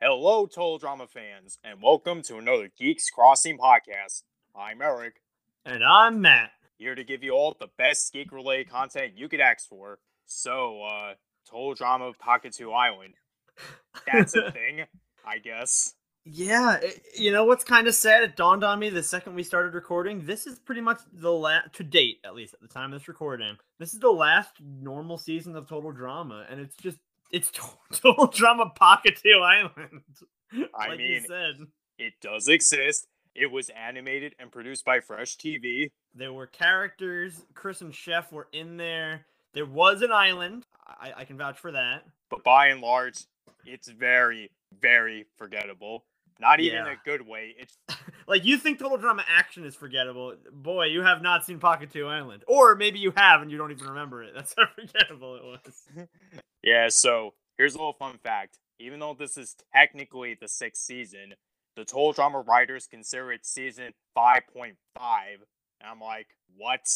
Hello, Total Drama fans, and welcome to another Geeks Crossing podcast. I'm Eric, And I'm Matt. here to give you all the best geek related content you could ask for. So, uh, Total Drama Pahkitew Island. That's a thing, I guess. Yeah, it- you know what's kind of sad? It dawned on me the second we started recording. This is pretty much the last, to date, at least at the time of this recording, this is the last normal season of Total Drama, and it's just it's to- Total Drama Pahkitew Island. I like mean- you said, It does exist. It was animated and produced by Fresh TV. there were characters. Chris and Chef were in there. There was an island. I, I can vouch for that. but by and large, it's very, very forgettable. Not even Yeah. a good way. It's Like you think Total Drama Action is forgettable, boy, you have not seen Pahkitew Island, or maybe you have and you don't even remember it. That's how forgettable it was. yeah. So here's a little fun fact. Even though this is technically the sixth season, the Total Drama writers consider it season five point five. And I'm like, what?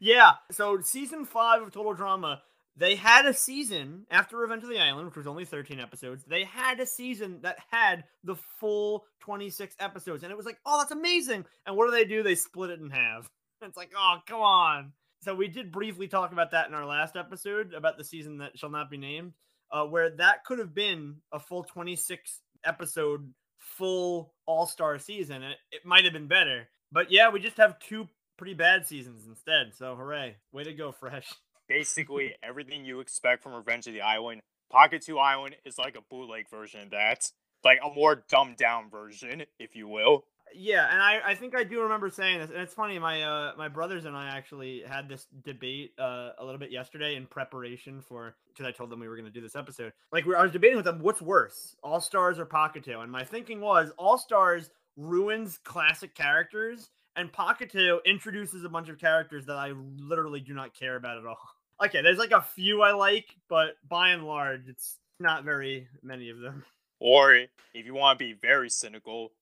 yeah. So season five of Total Drama, they had a season after Revenge of the Island, which was only 13 episodes. They had a season that had the full 26 episodes, and it was like, oh, that's amazing. And what do they do? They split it in half. It's like, oh, come on. So we did briefly talk about that in our last episode about the season that shall not be named, uh, where that could have been a full 26 episode, full all star season. It, it might have been better, but yeah, we just have two pretty bad seasons instead. So hooray! Way to go, Fresh. Basically, everything you expect from Revenge of the Island, Pahkitew Island is like a bootleg version of that. Like a more dumbed down version, if you will. Yeah, and I, I think I do remember saying this, and it's funny. My uh my brothers and I actually had this debate uh a little bit yesterday in preparation for because I told them we were going to do this episode. Like we, I was debating with them, what's worse, All Stars or Pahkitew? And my thinking was All Stars ruins classic characters, and Pahkitew introduces a bunch of characters that I literally do not care about at all. Okay, there's like a few I like, but by and large, it's not very many of them. Or if you want to be very cynical,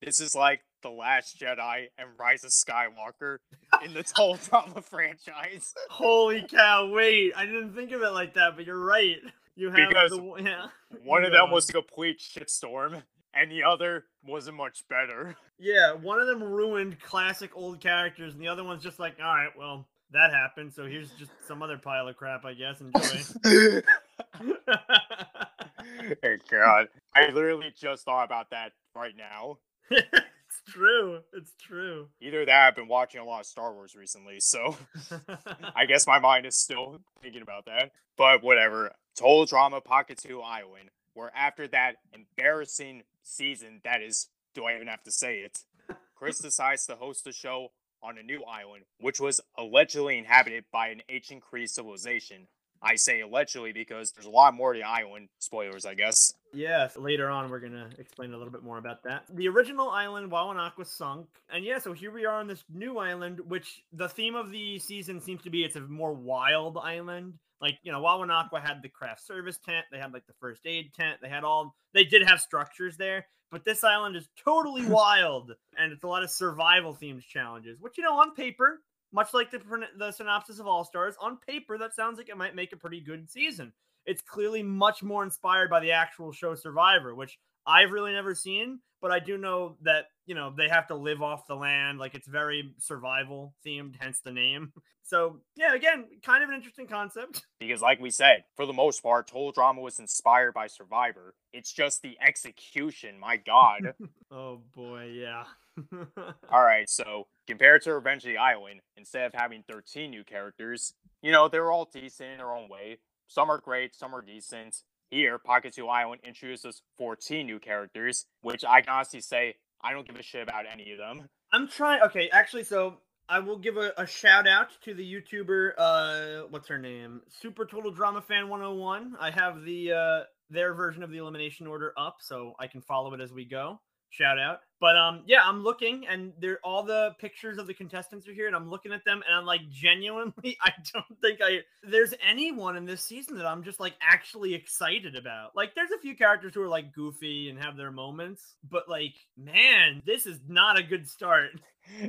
this is like The Last Jedi and Rise of Skywalker in the Total Drama franchise. Holy cow! Wait, I didn't think of it like that, but you're right. You have Because the yeah. One of them was a complete shitstorm, and the other wasn't much better. yeah. One of them ruined classic old characters, and the other one's just like, all right, well, that happened, so here's just some other pile of crap, I guess. Enjoy. oh god. I literally just thought about that right now. it's true. It's true. Either that, I've been watching a lot of Star Wars recently, so I guess my mind is still thinking about that. But whatever. Total Drama Pahkitew Island, where after that embarrassing season, that is, do I even have to say it? Chris decides to host a show on a new island, which was allegedly inhabited by an ancient Cree civilization. I say allegedly because there's a lot more to the island. Spoilers, I guess. Yes, later on we're gonna explain a little bit more about that. The original island, Wawanak, was sunk, and yeah, so here we are on this new island, which the theme of the season seems to be it's a more wild island. Like you know, Wawanakwa had the craft service tent, they had like the first aid tent, they had all they did have structures there, but this island is totally wild, and it's a lot of survival themed challenges, which you know on paper. Much like the, the synopsis of All Stars, on paper, that sounds like it might make a pretty good season it's clearly much more inspired by the actual show Survivor, which I've really never seen, but I do know that, you know, they have to live off the land. Like it's very survival themed, hence the name. So, yeah, again, kind of an interesting concept. Because, like we said, for the most part, Total Drama was inspired by Survivor. It's just the execution, my god. Oh boy, yeah. All right, so compared to Revenge of the Island, instead of having 13 new characters, you know, they're all decent in their own way. Some are great, some are decent. Here, Pahkitew Island introduces 14 new characters, which I can honestly say I don't give a shit about any of them. I'm trying. Okay, actually, so I will give a, a shout out to the YouTuber. Uh, what's her name? Super Total Drama Fan 101. I have the uh their version of the elimination order up, so I can follow it as we go. Shout out. But um, yeah, I'm looking, and there all the pictures of the contestants are here, and I'm looking at them, and I'm like, genuinely, I don't think I there's anyone in this season that I'm just like actually excited about. Like, there's a few characters who are like goofy and have their moments, but like, man, this is not a good start.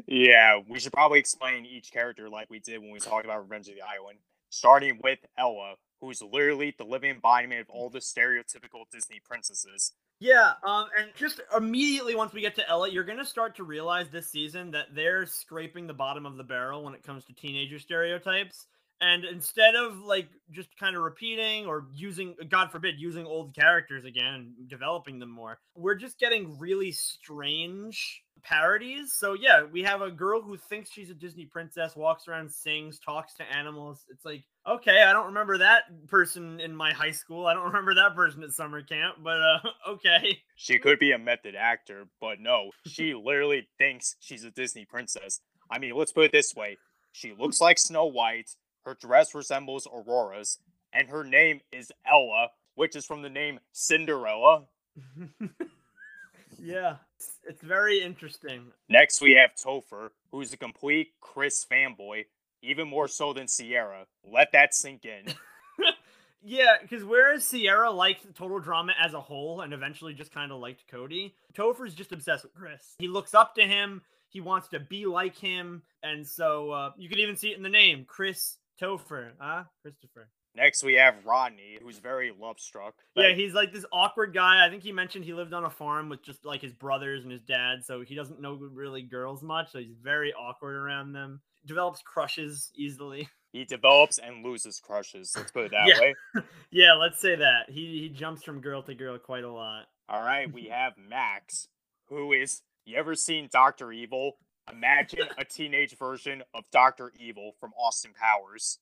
Yeah, we should probably explain each character like we did when we talked about Revenge of the Island, starting with Ella, who's literally the living embodiment of all the stereotypical Disney princesses. Yeah, um, and just immediately once we get to Ella, you're gonna start to realize this season that they're scraping the bottom of the barrel when it comes to teenager stereotypes. And instead of like just kind of repeating or using, God forbid, using old characters again and developing them more, we're just getting really strange parodies. So yeah, we have a girl who thinks she's a Disney princess, walks around, sings, talks to animals. It's like, okay, I don't remember that person in my high school. I don't remember that person at summer camp, but uh okay. She could be a method actor, but no, she literally thinks she's a Disney princess. I mean, let's put it this way. She looks like Snow White, her dress resembles Aurora's, and her name is Ella, which is from the name Cinderella. yeah, it's, it's very interesting. Next, we have Topher, who's a complete Chris fanboy, even more so than Sierra. Let that sink in. yeah, because whereas Sierra liked Total Drama as a whole and eventually just kind of liked Cody, Topher's just obsessed with Chris. He looks up to him. He wants to be like him, and so uh, you can even see it in the name, Chris Topher, huh? Christopher. Next, we have Rodney, who's very love struck. Yeah, he's like this awkward guy. I think he mentioned he lived on a farm with just like his brothers and his dad, so he doesn't know really girls much. So he's very awkward around them. Develops crushes easily. He develops and loses crushes. Let's put it that yeah. way. yeah, let's say that. He he jumps from girl to girl quite a lot. All right, we have Max, who is. You ever seen Doctor Evil? Imagine a teenage version of Doctor Evil from Austin Powers.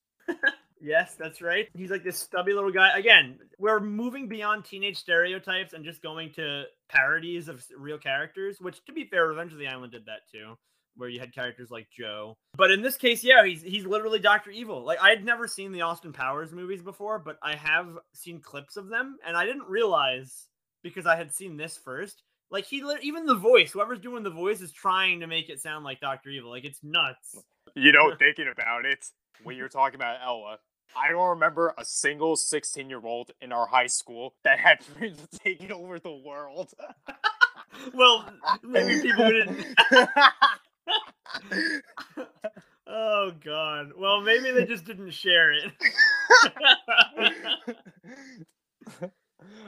Yes, that's right. He's like this stubby little guy. Again, we're moving beyond teenage stereotypes and just going to parodies of real characters, which to be fair, Revenge of the Island did that too, where you had characters like Joe. But in this case, yeah, he's he's literally Dr. Evil. Like I had never seen the Austin Powers movies before, but I have seen clips of them and I didn't realize because I had seen this first. Like he even the voice, whoever's doing the voice is trying to make it sound like Dr. Evil. Like it's nuts. You know, thinking about it, when you're talking about Ella, I don't remember a single 16 year old in our high school that had dreams of taking over the world. well, maybe people didn't. oh God. Well, maybe they just didn't share it.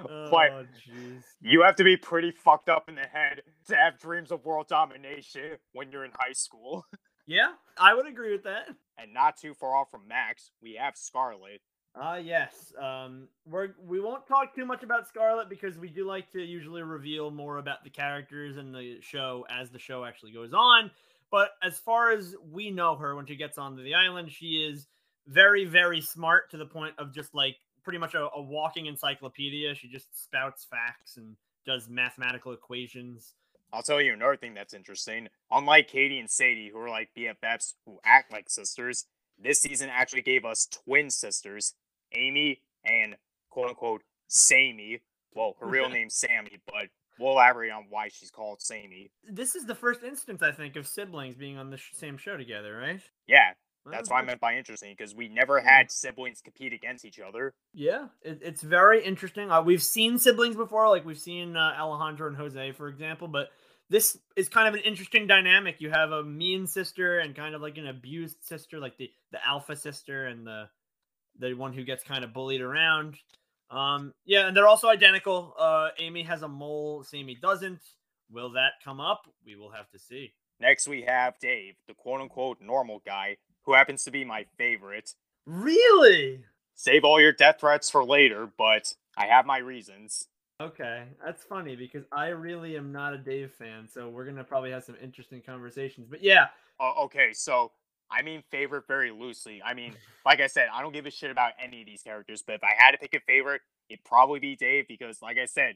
Oh, but geez. you have to be pretty fucked up in the head to have dreams of world domination when you're in high school. Yeah, I would agree with that. And not too far off from Max, we have Scarlett. Ah, uh, yes. Um, we're we won't talk too much about Scarlett because we do like to usually reveal more about the characters in the show as the show actually goes on. But as far as we know her, when she gets onto the island, she is very, very smart to the point of just like pretty much a, a walking encyclopedia. She just spouts facts and does mathematical equations. I'll tell you another thing that's interesting. Unlike Katie and Sadie, who are like BFFs who act like sisters, this season actually gave us twin sisters, Amy and quote unquote Samey. Well, her real name's Sammy, but we'll elaborate on why she's called Samey. This is the first instance, I think, of siblings being on the sh- same show together, right? Yeah, that's what I meant by interesting because we never had siblings compete against each other. Yeah, it, it's very interesting. Uh, we've seen siblings before, like we've seen uh, Alejandro and Jose, for example, but this is kind of an interesting dynamic. You have a mean sister and kind of like an abused sister, like the the alpha sister and the the one who gets kind of bullied around. Um, yeah, and they're also identical. Uh, Amy has a mole, Sammy doesn't. Will that come up? We will have to see. Next, we have Dave, the quote unquote normal guy, who happens to be my favorite. Really? Save all your death threats for later, but I have my reasons. Okay, that's funny because I really am not a Dave fan, so we're gonna probably have some interesting conversations. But yeah. Uh, okay, so I mean favorite very loosely. I mean, like I said, I don't give a shit about any of these characters, but if I had to pick a favorite, it'd probably be Dave because, like I said,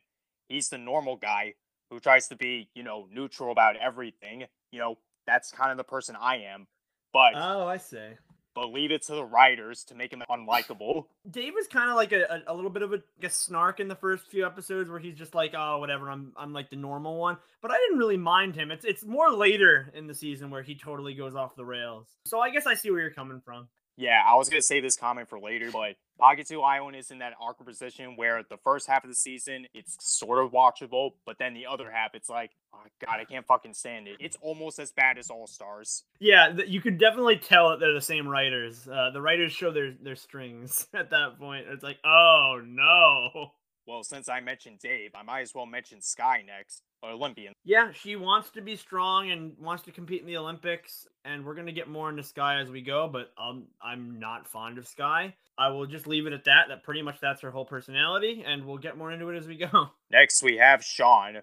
he's the normal guy who tries to be, you know, neutral about everything. You know, that's kind of the person I am. But oh, I say but leave it to the writers to make him unlikable. Dave is kind of like a, a, a, little bit of a, a, snark in the first few episodes where he's just like, oh, whatever, I'm I'm like the normal one. But I didn't really mind him. It's it's more later in the season where he totally goes off the rails. So I guess I see where you're coming from. Yeah, I was gonna save this comment for later, but Pahkitew Island is in that awkward position where the first half of the season it's sort of watchable, but then the other half it's like, oh god, I can't fucking stand it. It's almost as bad as All Stars. Yeah, you could definitely tell that they're the same writers. Uh, the writers show their their strings at that point. It's like, oh no. Well, since I mentioned Dave, I might as well mention Sky next, Olympian. Yeah, she wants to be strong and wants to compete in the Olympics, and we're gonna get more into Sky as we go. But um, I'm not fond of Sky. I will just leave it at that. That pretty much that's her whole personality, and we'll get more into it as we go. Next, we have Shawn,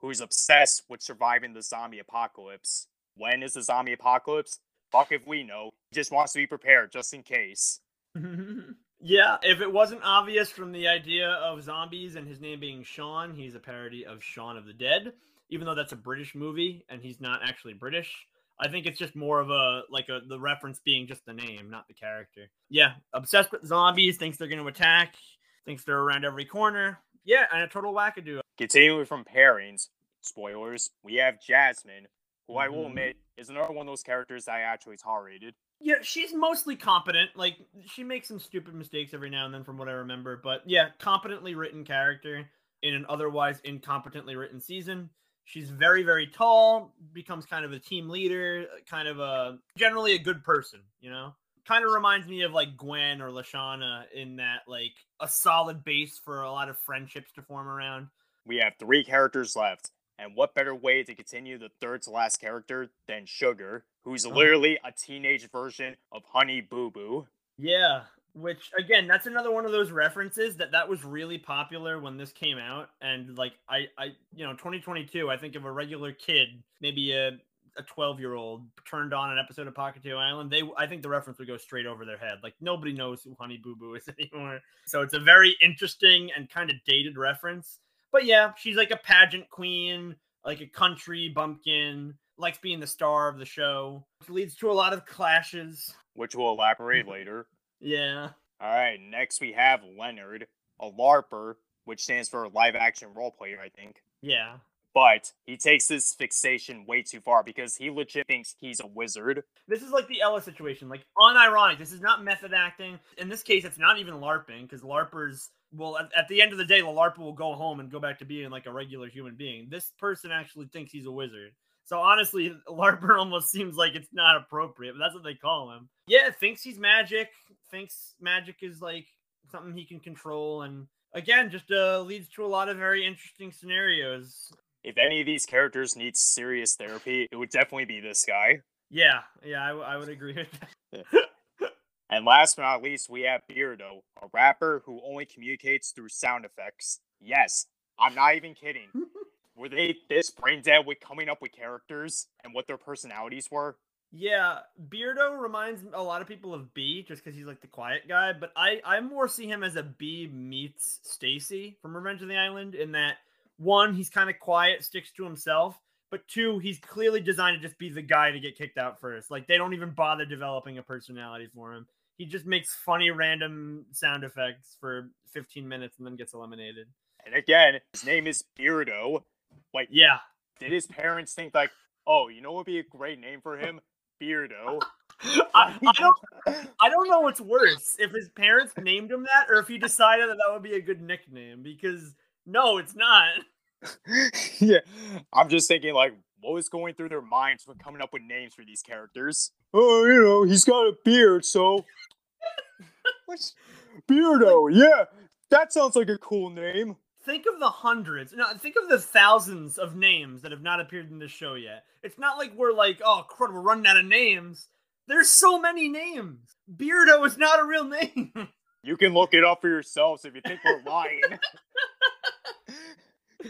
who's obsessed with surviving the zombie apocalypse. When is the zombie apocalypse? Fuck if we know. He just wants to be prepared just in case. Yeah, if it wasn't obvious from the idea of zombies and his name being Shawn, he's a parody of Shaun of the Dead, even though that's a British movie and he's not actually British. I think it's just more of a like a the reference being just the name, not the character. Yeah, obsessed with zombies, thinks they're going to attack, thinks they're around every corner. Yeah, and a total wackadoo. Continuing from pairings, spoilers, we have Jasmine, who I will mm-hmm. admit is another one of those characters I actually tolerated. Yeah, she's mostly competent. Like she makes some stupid mistakes every now and then, from what I remember. But yeah, competently written character in an otherwise incompetently written season. She's very, very tall. Becomes kind of a team leader. Kind of a generally a good person. You know, kind of reminds me of like Gwen or LeShawna in that like a solid base for a lot of friendships to form around. We have three characters left. And what better way to continue the third to last character than Sugar, who's uh-huh. literally a teenage version of Honey Boo Boo? Yeah, which again, that's another one of those references that that was really popular when this came out, and like I, I, you know, 2022. I think if a regular kid, maybe a a 12 year old turned on an episode of Pahkitew Island, they I think the reference would go straight over their head. Like nobody knows who Honey Boo Boo is anymore. So it's a very interesting and kind of dated reference. But yeah, she's like a pageant queen, like a country bumpkin, likes being the star of the show, which leads to a lot of clashes. Which we'll elaborate later. Yeah. All right, next we have Leonard, a LARPer, which stands for live action role player, I think. Yeah. But he takes this fixation way too far because he legit thinks he's a wizard. This is like the Ella situation, like unironic. This is not method acting. In this case, it's not even LARPing because LARPers well, at, at, the end of the day, the LARPer will go home and go back to being like a regular human being. This person actually thinks he's a wizard. So honestly, LARPer almost seems like it's not appropriate, but that's what they call him. Yeah, thinks he's magic, thinks magic is like something he can control, and again, just uh, leads to a lot of very interesting scenarios. If any of these characters need serious therapy, it would definitely be this guy. Yeah, yeah, I, w- I would agree with that. And last but not least, we have Beardo, a rapper who only communicates through sound effects. Yes, I'm not even kidding. were they this brain dead with coming up with characters and what their personalities were? Yeah, Beardo reminds a lot of people of B just because he's like the quiet guy, but I I more see him as a B meets Staci from Revenge of the Island in that one he's kind of quiet, sticks to himself, but two he's clearly designed to just be the guy to get kicked out first. Like they don't even bother developing a personality for him he just makes funny random sound effects for 15 minutes and then gets eliminated. And again, his name is Beardo. Like, yeah. Did his parents think like, oh, you know what would be a great name for him? Beardo. I, I, don't I don't know what's worse if his parents named him that or if he decided that that would be a good nickname because no it's not yeah i'm just thinking like what was going through their minds when coming up with names for these characters oh you know he's got a beard so What's Beardo? Yeah, that sounds like a cool name. Think of the hundreds. No, think of the thousands of names that have not appeared in this show yet. It's not like we're like, oh crud, we're running out of names. There's so many names. Beardo is not a real name. You can look it up for yourselves if you think we're lying.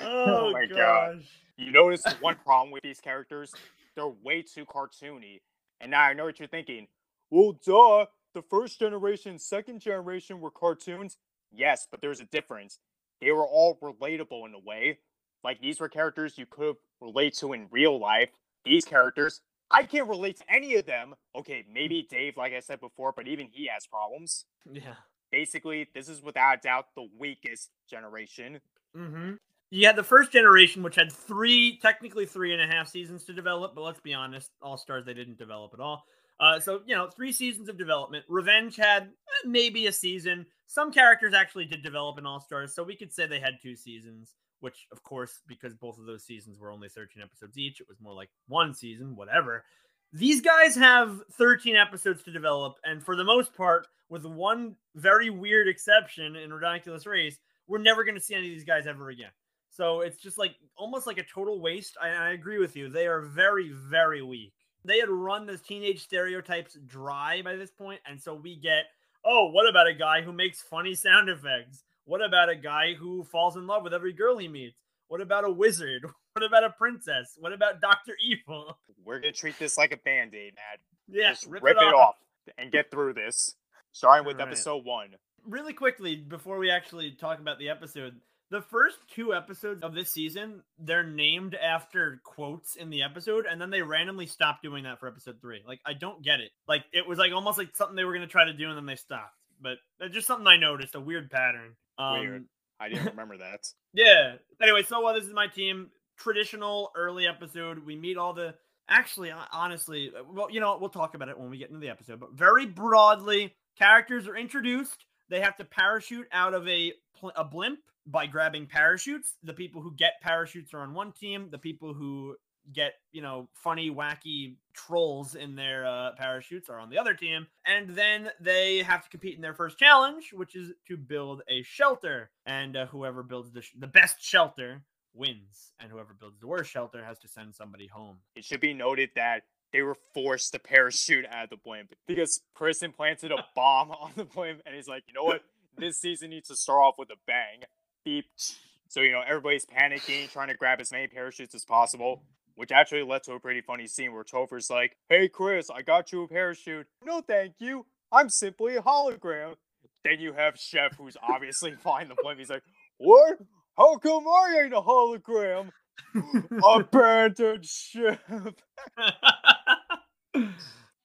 oh, oh, my gosh. god. You notice one problem with these characters? They're way too cartoony. And now I know what you're thinking. Well, duh the first generation, second generation were cartoons. Yes, but there's a difference. They were all relatable in a way. Like these were characters you could relate to in real life. These characters I can't relate to any of them. Okay, maybe Dave, like I said before, but even he has problems. Yeah. Basically, this is without a doubt the weakest generation. Mm-hmm. You had the first generation, which had three, technically three and a half seasons to develop, but let's be honest, All Stars they didn't develop at all. Uh, so you know, three seasons of development. Revenge had eh, maybe a season. Some characters actually did develop in All Stars, so we could say they had two seasons. Which, of course, because both of those seasons were only 13 episodes each, it was more like one season, whatever. These guys have 13 episodes to develop, and for the most part, with one very weird exception in Ridonculous Race, we're never going to see any of these guys ever again. So it's just like almost like a total waste. I, I agree with you. They are very, very weak. They had run the teenage stereotypes dry by this point, and so we get, oh, what about a guy who makes funny sound effects? What about a guy who falls in love with every girl he meets? What about a wizard? What about a princess? What about Doctor Evil? We're gonna treat this like a band-aid, Matt. Yeah, Just rip, it, off. and get through this. Starting with Right. episode one. really quickly before we actually talk about the episode the first two episodes of this season they're named after quotes in the episode and then they randomly stopped doing that for episode three like i don't get it like it was like almost like something they were going to try to do and then they stopped but it's just something i noticed a weird pattern um, Weird. I didn't remember that. yeah. Anyway, so uh, this is my team. Traditional early episode. We meet all the. Actually, honestly, uh, well, you know, we'll talk about it when we get into the episode. But very broadly, characters are introduced. They have to parachute out of a a blimp by grabbing parachutes. The people who get parachutes are on one team. The people who get you know funny wacky trolls in their uh, parachutes are on the other team and then they have to compete in their first challenge which is to build a shelter and uh, whoever builds the, sh- the best shelter wins and whoever builds the worst shelter has to send somebody home It should be noted that they were forced to parachute out of the blimp because Chris implanted a bomb on the blimp, and he's like, you know what? This season needs to start off with a bang. Beep. So you know everybody's panicking, trying to grab as many parachutes as possible. Which actually led to a pretty funny scene where Topher's like, "Hey Chris, I got you a parachute." No, thank you. I'm simply a hologram. Then you have Chef, who's obviously flying the blimp. He's like, "What? How come I ain't a hologram?" Abandoned Chef.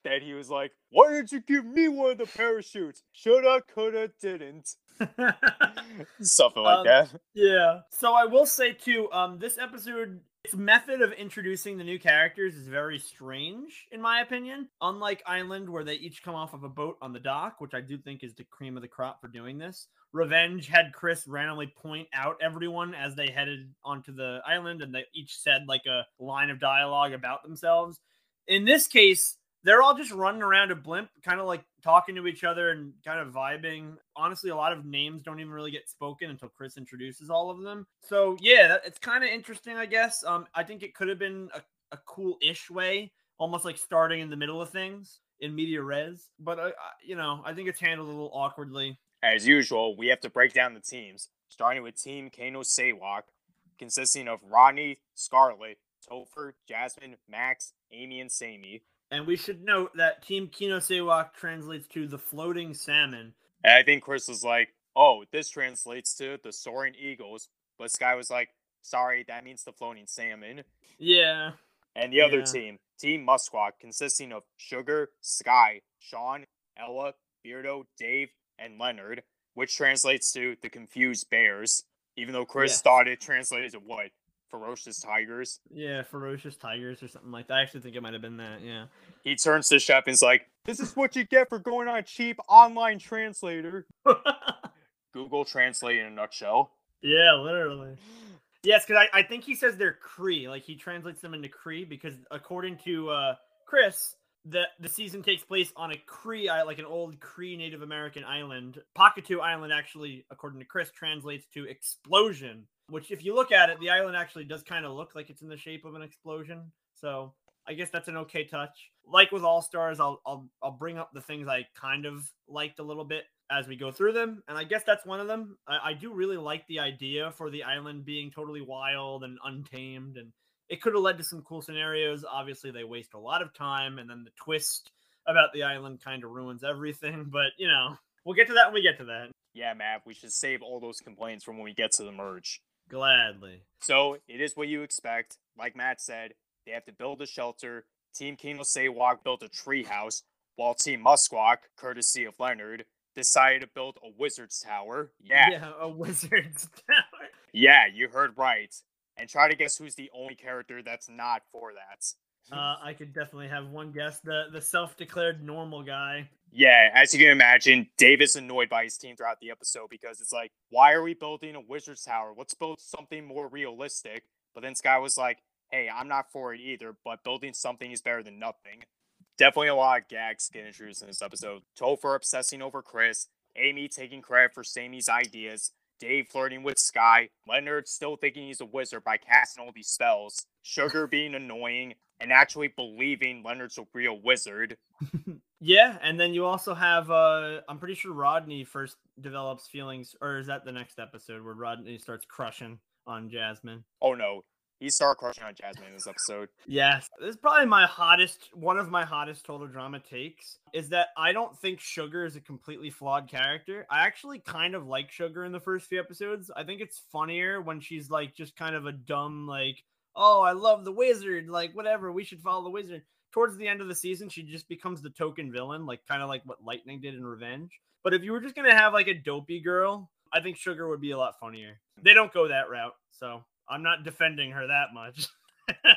Then he was like, "Why didn't you give me one of the parachutes? Shoulda, coulda, didn't." Something like Um, that. Yeah. So I will say too, um, this episode, its method of introducing the new characters is very strange, in my opinion. Unlike Island, where they each come off of a boat on the dock, which I do think is the cream of the crop for doing this. Revenge had Chris randomly point out everyone as they headed onto the island, and they each said like a line of dialogue about themselves. In this case, they're all just running around a blimp, kind of like talking to each other and kind of vibing. Honestly, a lot of names don't even really get spoken until Chris introduces all of them. So yeah, it's kind of interesting, I guess. Um, I think it could have been a, a cool-ish way, almost like starting in the middle of things in media res. But uh, uh, you know, I think it's handled a little awkwardly. As usual, we have to break down the teams, starting with Team Kinosewak, consisting of Rodney, Scarlett, Topher, Jasmine, Max, Amy, and Sammy. And we should note that Team Kinosewak translates to the floating salmon. And I think Chris was like, "Oh, this translates to the soaring eagles," but Sky was like, "Sorry, that means the floating salmon." Yeah, And the other Yeah. team, Team Maskwak, consisting of Sugar, Sky, Shawn, Ella, Beardo, Dave, and Leonard, which translates to the confused bears. Even though Chris Yes. thought it translated to what? Ferocious tigers. yeah, ferocious tigers or something like that. I actually think it might have been that. Yeah. He turns to Chef and is like, This is what you get for going on a cheap online translator. Google Translate in a nutshell. Yeah, literally. Yes, because I, I think he says they're Cree. Like he translates them into Cree because according to uh, Chris, the the season takes place on a Cree, i- like an old Cree Native American island. Pahkitew Island actually, according to Chris, translates to explosion. Which, if you look at it, the island actually does kind of look like it's in the shape of an explosion. So I guess that's an okay touch. Like with All Stars, I'll I'll I'll bring up the things I kind of liked a little bit as we go through them, and I guess that's one of them. I, I do really like the idea for the island being totally wild and untamed, and it could have led to some cool scenarios. Obviously, they waste a lot of time, and then the twist about the island kind of ruins everything. But you know, we'll get to that when we get to that. Yeah, Matt, we should save all those complaints from when we get to the merge. Gladly. So it is what you expect. Like Matt said, they have to build a shelter. Team Kinosewak built a treehouse, while Team Maskwak, courtesy of Leonard, decided to build a wizard's tower. Yeah. Yeah, a wizard's tower. Yeah, you heard right. And try to guess who's the only character that's not for that. Uh, I could definitely have one guess. The the self-declared normal guy. Yeah, as you can imagine, Dave is annoyed by his team throughout the episode because it's like, why are we building a wizard's tower? Let's build something more realistic. But then Sky was like, hey, I'm not for it either, but building something is better than nothing. Definitely a lot of gags get introduced in this episode. Topher obsessing over Chris, Amy taking credit for Sammy's ideas, Dave flirting with Sky, Leonard still thinking he's a wizard by casting all these spells, Sugar being annoying, and actually believing Leonard's a real wizard. yeah, and then you also have uh I'm pretty sure Rodney first develops feelings or is that the next episode where Rodney starts crushing on Jasmine? Oh no, he started crushing on Jasmine in this episode. Yes, this is probably my hottest, one of my hottest total drama takes is that I don't think Sugar is a completely flawed character. I actually kind of like Sugar in the first few episodes. I think it's funnier when she's like just kind of a dumb, like, oh, I love the wizard, like, whatever, we should follow the wizard. Towards the end of the season, she just becomes the token villain, like, kind of like what Lightning did in Revenge. But if you were just going to have like a dopey girl, I think Sugar would be a lot funnier. They don't go that route, so I'm not defending her that much.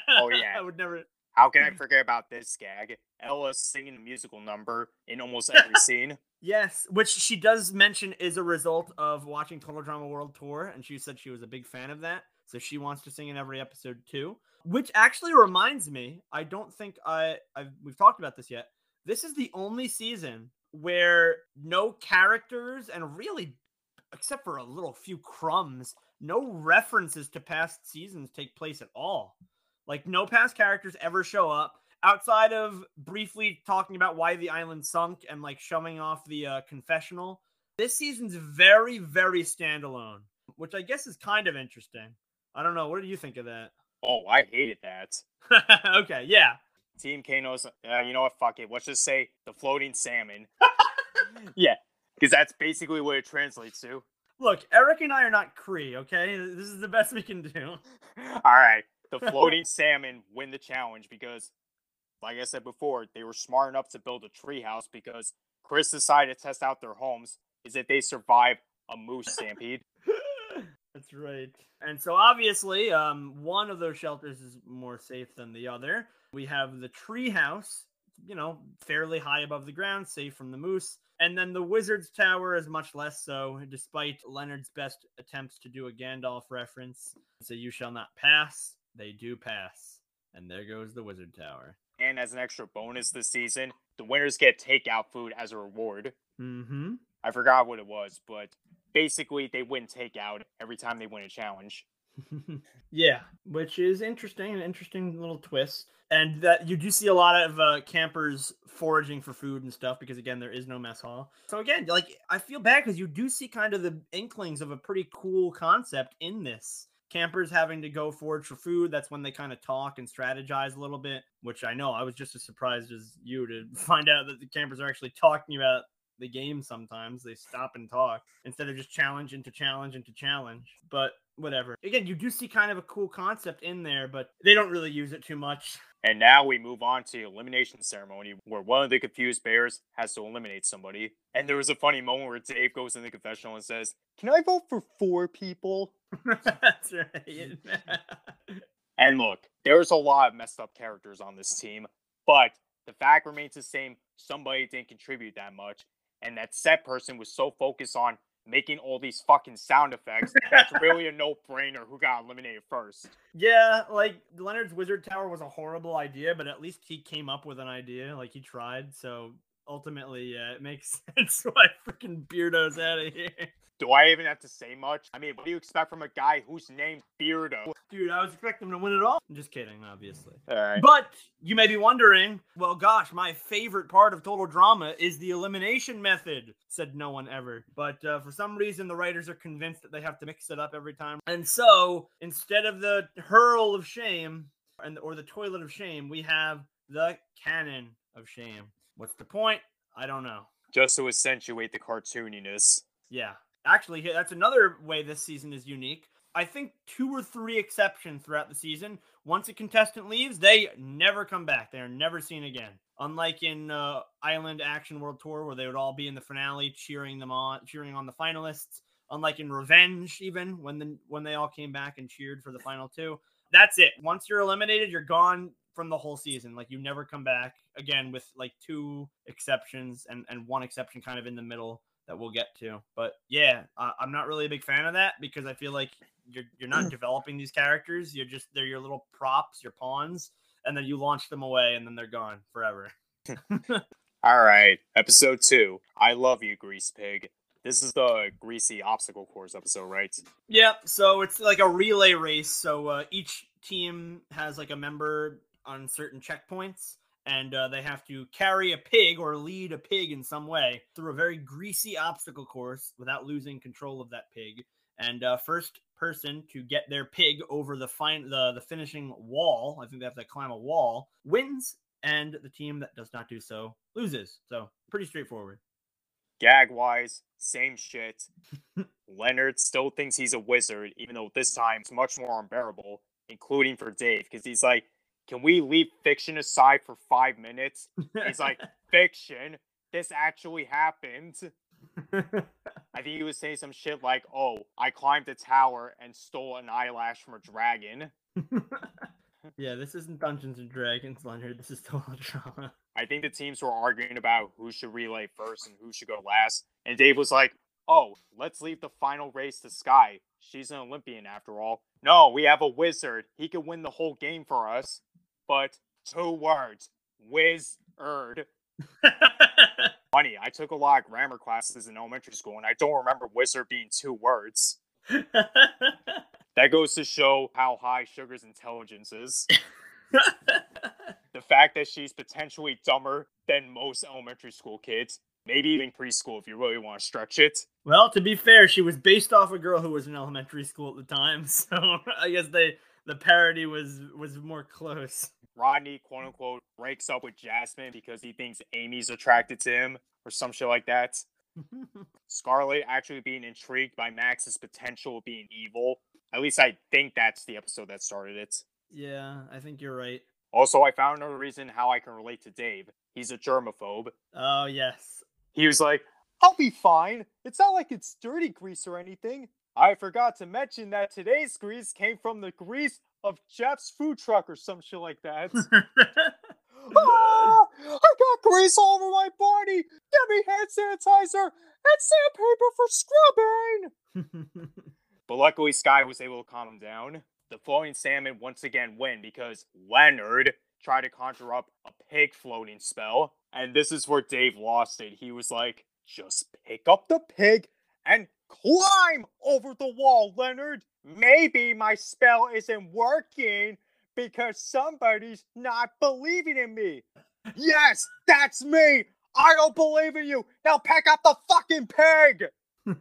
Oh yeah, I would never. How can I forget about this gag? Ella singing a musical number in almost every scene. Yes, which she does mention is a result of watching Total Drama World Tour, and she said she was a big fan of that. So she wants to sing in every episode too. Which actually reminds me, I don't think I I've, we've talked about this yet. This is the only season where no characters and really, except for a little few crumbs, no references to past seasons take place at all. Like no past characters ever show up outside of briefly talking about why the island sunk and like showing off the uh, confessional. This season's very, very standalone, which I guess is kind of interesting. I don't know. What do you think of that? Oh, I hated that. okay, yeah. Team Kano's, uh, you know what? Fuck it. Let's just say the floating salmon. yeah, because that's basically what it translates to. Look, Eric and I are not Cree, okay? This is the best we can do. All right, the floating salmon win the challenge because, like I said before, they were smart enough to build a treehouse because Chris decided to test out their homes. Is that they survive a moose stampede? That's right. And so obviously, um, one of those shelters is more safe than the other. We have the treehouse, you know, fairly high above the ground, safe from the moose. And then the wizard's tower is much less so, despite Leonard's best attempts to do a Gandalf reference. So you shall not pass. They do pass. And there goes the wizard tower. And as an extra bonus this season, the winners get takeout food as a reward. Mm-hmm. I forgot what it was, but basically they win takeout every time they win a challenge. yeah, which is interesting, an interesting little twist. And that you do see a lot of uh, campers foraging for food and stuff because again, there is no mess hall. So again, like I feel bad because you do see kind of the inklings of a pretty cool concept in this. Campers having to go forage for food. That's when they kind of talk and strategize a little bit, which I know I was just as surprised as you to find out that the campers are actually talking about the game sometimes. They stop and talk instead of just challenge into challenge into challenge. But whatever. Again, you do see kind of a cool concept in there, but they don't really use it too much. And now we move on to elimination ceremony where one of the confused bears has to eliminate somebody. And there was a funny moment where Dave goes in the confessional and says, Can I vote for four people? That's right. and look, there's a lot of messed up characters on this team, but the fact remains the same. Somebody didn't contribute that much. And that set person was so focused on making all these fucking sound effects. That's really a no brainer who got eliminated first. Yeah, like Leonard's Wizard Tower was a horrible idea, but at least he came up with an idea. Like he tried. So ultimately, yeah, it makes sense why freaking Beardo's out of here. Do I even have to say much? I mean, what do you expect from a guy whose name's Beardo? Dude, I was expecting him to win it all. I'm just kidding, obviously. All right. But you may be wondering, well, gosh, my favorite part of Total Drama is the elimination method, said no one ever. But uh, for some reason, the writers are convinced that they have to mix it up every time. And so instead of the hurl of shame and or the toilet of shame, we have the cannon of shame. What's the point? I don't know. Just to accentuate the cartooniness. Yeah. Actually, that's another way this season is unique. I think two or three exceptions throughout the season. Once a contestant leaves, they never come back. They are never seen again. Unlike in uh, Island Action World Tour, where they would all be in the finale cheering them on, cheering on the finalists. Unlike in Revenge, even when the when they all came back and cheered for the final two. That's it. Once you're eliminated, you're gone from the whole season. Like you never come back again, with like two exceptions and and one exception kind of in the middle that we'll get to. But yeah, uh, I'm not really a big fan of that because I feel like you're you're not developing these characters. You're just they're your little props, your pawns, and then you launch them away and then they're gone forever. All right, episode two. I love you, Grease Pig. This is the greasy obstacle course episode, right? Yeah, so it's like a relay race. So uh, each team has like a member on certain checkpoints, and uh, they have to carry a pig or lead a pig in some way through a very greasy obstacle course without losing control of that pig. And uh, first person to get their pig over the fine the the finishing wall, I think they have to climb a wall, wins, and the team that does not do so loses. So pretty straightforward. Gag wise, same shit. Leonard still thinks he's a wizard, even though this time it's much more unbearable, including for Dave, because he's like, can we leave fiction aside for five minutes? He's like, fiction? This actually happened. I think he was saying some shit like, oh, I climbed a tower and stole an eyelash from a dragon. yeah, this isn't Dungeons and Dragons, Leonard. This is total drama. I think the teams were arguing about who should relay first and who should go last. And Dave was like, oh, let's leave the final race to Sky. She's an Olympian after all. No, we have a wizard. He could win the whole game for us but two words wizard. Funny, I took a lot of grammar classes in elementary school, and I don't remember wizard being two words. that goes to show how high Sugar's intelligence is. the fact that she's potentially dumber than most elementary school kids, maybe even preschool if you really want to stretch it. Well, to be fair, she was based off a girl who was in elementary school at the time, so I guess they the parody was was more close. Rodney, quote unquote, breaks up with Jasmine because he thinks Amy's attracted to him or some shit like that. Scarlett actually being intrigued by Max's potential of being evil. At least I think that's the episode that started it. Yeah, I think you're right. Also, I found another reason how I can relate to Dave. He's a germaphobe. Oh, yes. He was like, I'll be fine. It's not like it's dirty grease or anything. I forgot to mention that today's grease came from the grease of Chef's food truck or some shit like that. ah, I got grease all over my body. Give me hand sanitizer and sandpaper for scrubbing. but luckily, Sky was able to calm him down. The floating salmon once again win because Leonard tried to conjure up a pig floating spell. And this is where Dave lost it. He was like, just pick up the pig and climb over the wall, Leonard. Maybe my spell isn't working because somebody's not believing in me. Yes, that's me. I don't believe in you. Now pack up the fucking pig.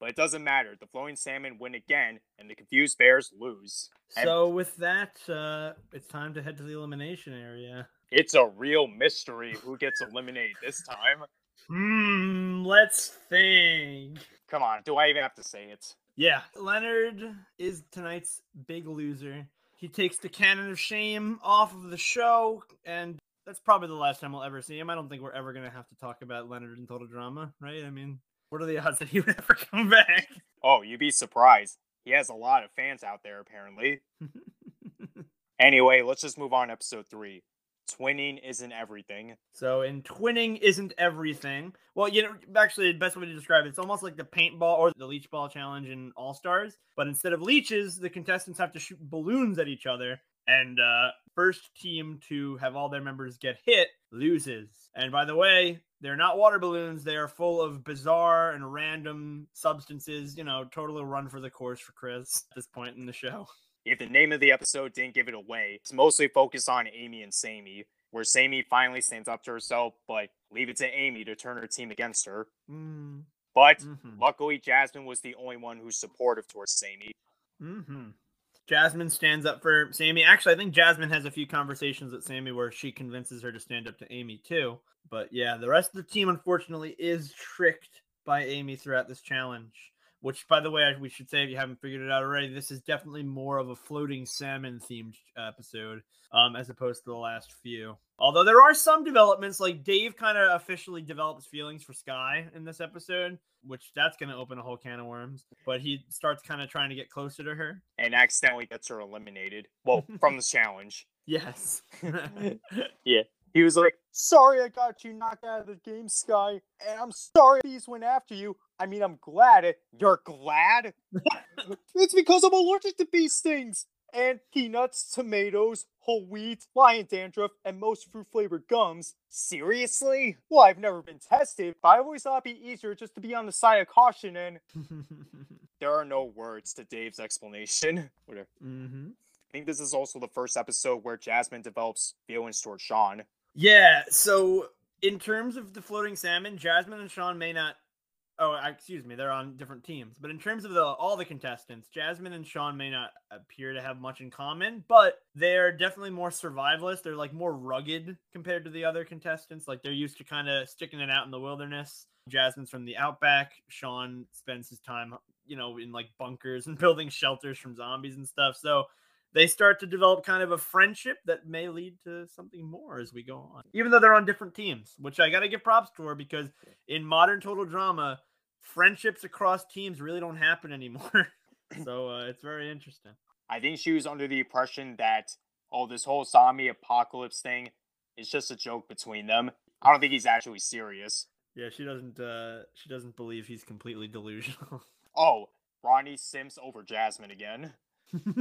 but it doesn't matter. The flowing salmon win again, and the confused bears lose. So and with that, uh, it's time to head to the elimination area. It's a real mystery who gets eliminated this time. Hmm, Um, let's think. Come on, do I even have to say it? Yeah, Leonard is tonight's big loser. He takes the cannon of shame off of the show, and that's probably the last time we'll ever see him. I don't think we're ever gonna have to talk about Leonard in Total Drama, right? I mean, what are the odds that he would ever come back? Oh, you'd be surprised. He has a lot of fans out there, apparently. anyway, let's just move on episode three twinning isn't everything. So in twinning isn't everything. Well, you know, actually, the best way to describe it, it's almost like the paintball or the leech ball challenge in All Stars, but instead of leeches, the contestants have to shoot balloons at each other. And uh, first team to have all their members get hit loses. And by the way, they're not water balloons. They are full of bizarre and random substances. You know, totally run for the course for Chris at this point in the show. If the name of the episode didn't give it away, it's mostly focused on Amy and Sammy, where Sammy finally stands up to herself, but leave it to Amy to turn her team against her. Mm. But mm-hmm. luckily, Jasmine was the only one who's supportive towards Sammy. Mm-hmm. Jasmine stands up for Sammy. Actually, I think Jasmine has a few conversations with Sammy where she convinces her to stand up to Amy too. But yeah, the rest of the team unfortunately is tricked by Amy throughout this challenge. Which, by the way, we should say if you haven't figured it out already, this is definitely more of a floating salmon themed episode um, as opposed to the last few. Although there are some developments, like Dave kind of officially develops feelings for Sky in this episode, which that's going to open a whole can of worms. But he starts kind of trying to get closer to her and accidentally gets her eliminated. Well, from the challenge. Yes. yeah. He was like, Sorry I got you knocked out of the game, Sky, and I'm sorry these went after you. I mean, I'm glad. You're glad? it's because I'm allergic to bee stings and peanuts, tomatoes, whole wheat, lion dandruff, and most fruit flavored gums. Seriously? Well, I've never been tested, but I always thought it'd be easier just to be on the side of caution and. there are no words to Dave's explanation. Whatever. Mm-hmm. I think this is also the first episode where Jasmine develops feelings towards Shawn. Yeah, so in terms of the floating salmon, Jasmine and Shawn may not Oh, excuse me, they're on different teams. But in terms of the all the contestants, Jasmine and Shawn may not appear to have much in common, but they're definitely more survivalist. They're like more rugged compared to the other contestants. Like they're used to kind of sticking it out in the wilderness. Jasmine's from the outback. Shawn spends his time, you know, in like bunkers and building shelters from zombies and stuff. So they start to develop kind of a friendship that may lead to something more as we go on. Even though they're on different teams, which I got to give props to her because in modern total drama, friendships across teams really don't happen anymore. so uh, it's very interesting. I think she was under the impression that oh, this whole zombie apocalypse thing is just a joke between them. I don't think he's actually serious. Yeah, she doesn't. uh She doesn't believe he's completely delusional. oh, Ronnie Sims over Jasmine again.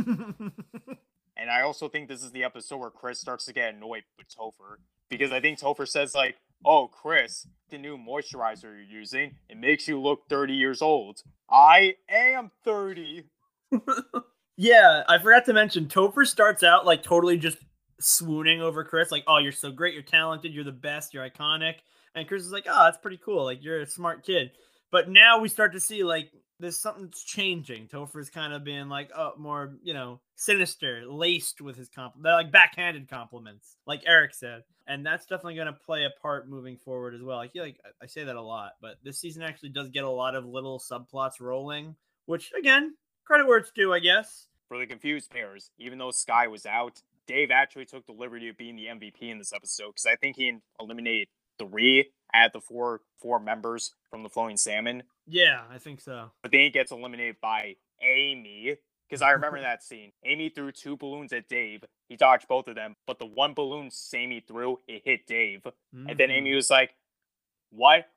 and I also think this is the episode where Chris starts to get annoyed with Topher because I think Topher says like, "Oh, Chris, the new moisturizer you're using, it makes you look 30 years old." I am 30. yeah, I forgot to mention Topher starts out like totally just swooning over Chris, like, "Oh, you're so great, you're talented, you're the best, you're iconic." And Chris is like, "Oh, that's pretty cool. Like, you're a smart kid." But now we start to see like there's something's changing. Topher's kind of being like, oh, more, you know, sinister, laced with his compliment, like backhanded compliments, like Eric said. And that's definitely going to play a part moving forward as well. I feel like I say that a lot, but this season actually does get a lot of little subplots rolling, which again, credit where it's due, I guess. For the confused pairs, even though Sky was out, Dave actually took the liberty of being the MVP in this episode because I think he eliminated three at the four four members from the Flowing Salmon. Yeah, I think so. But then he gets eliminated by Amy. Because I remember that scene. Amy threw two balloons at Dave. He dodged both of them, but the one balloon Sammy threw, it hit Dave. Mm-hmm. And then Amy mm-hmm. was like, What?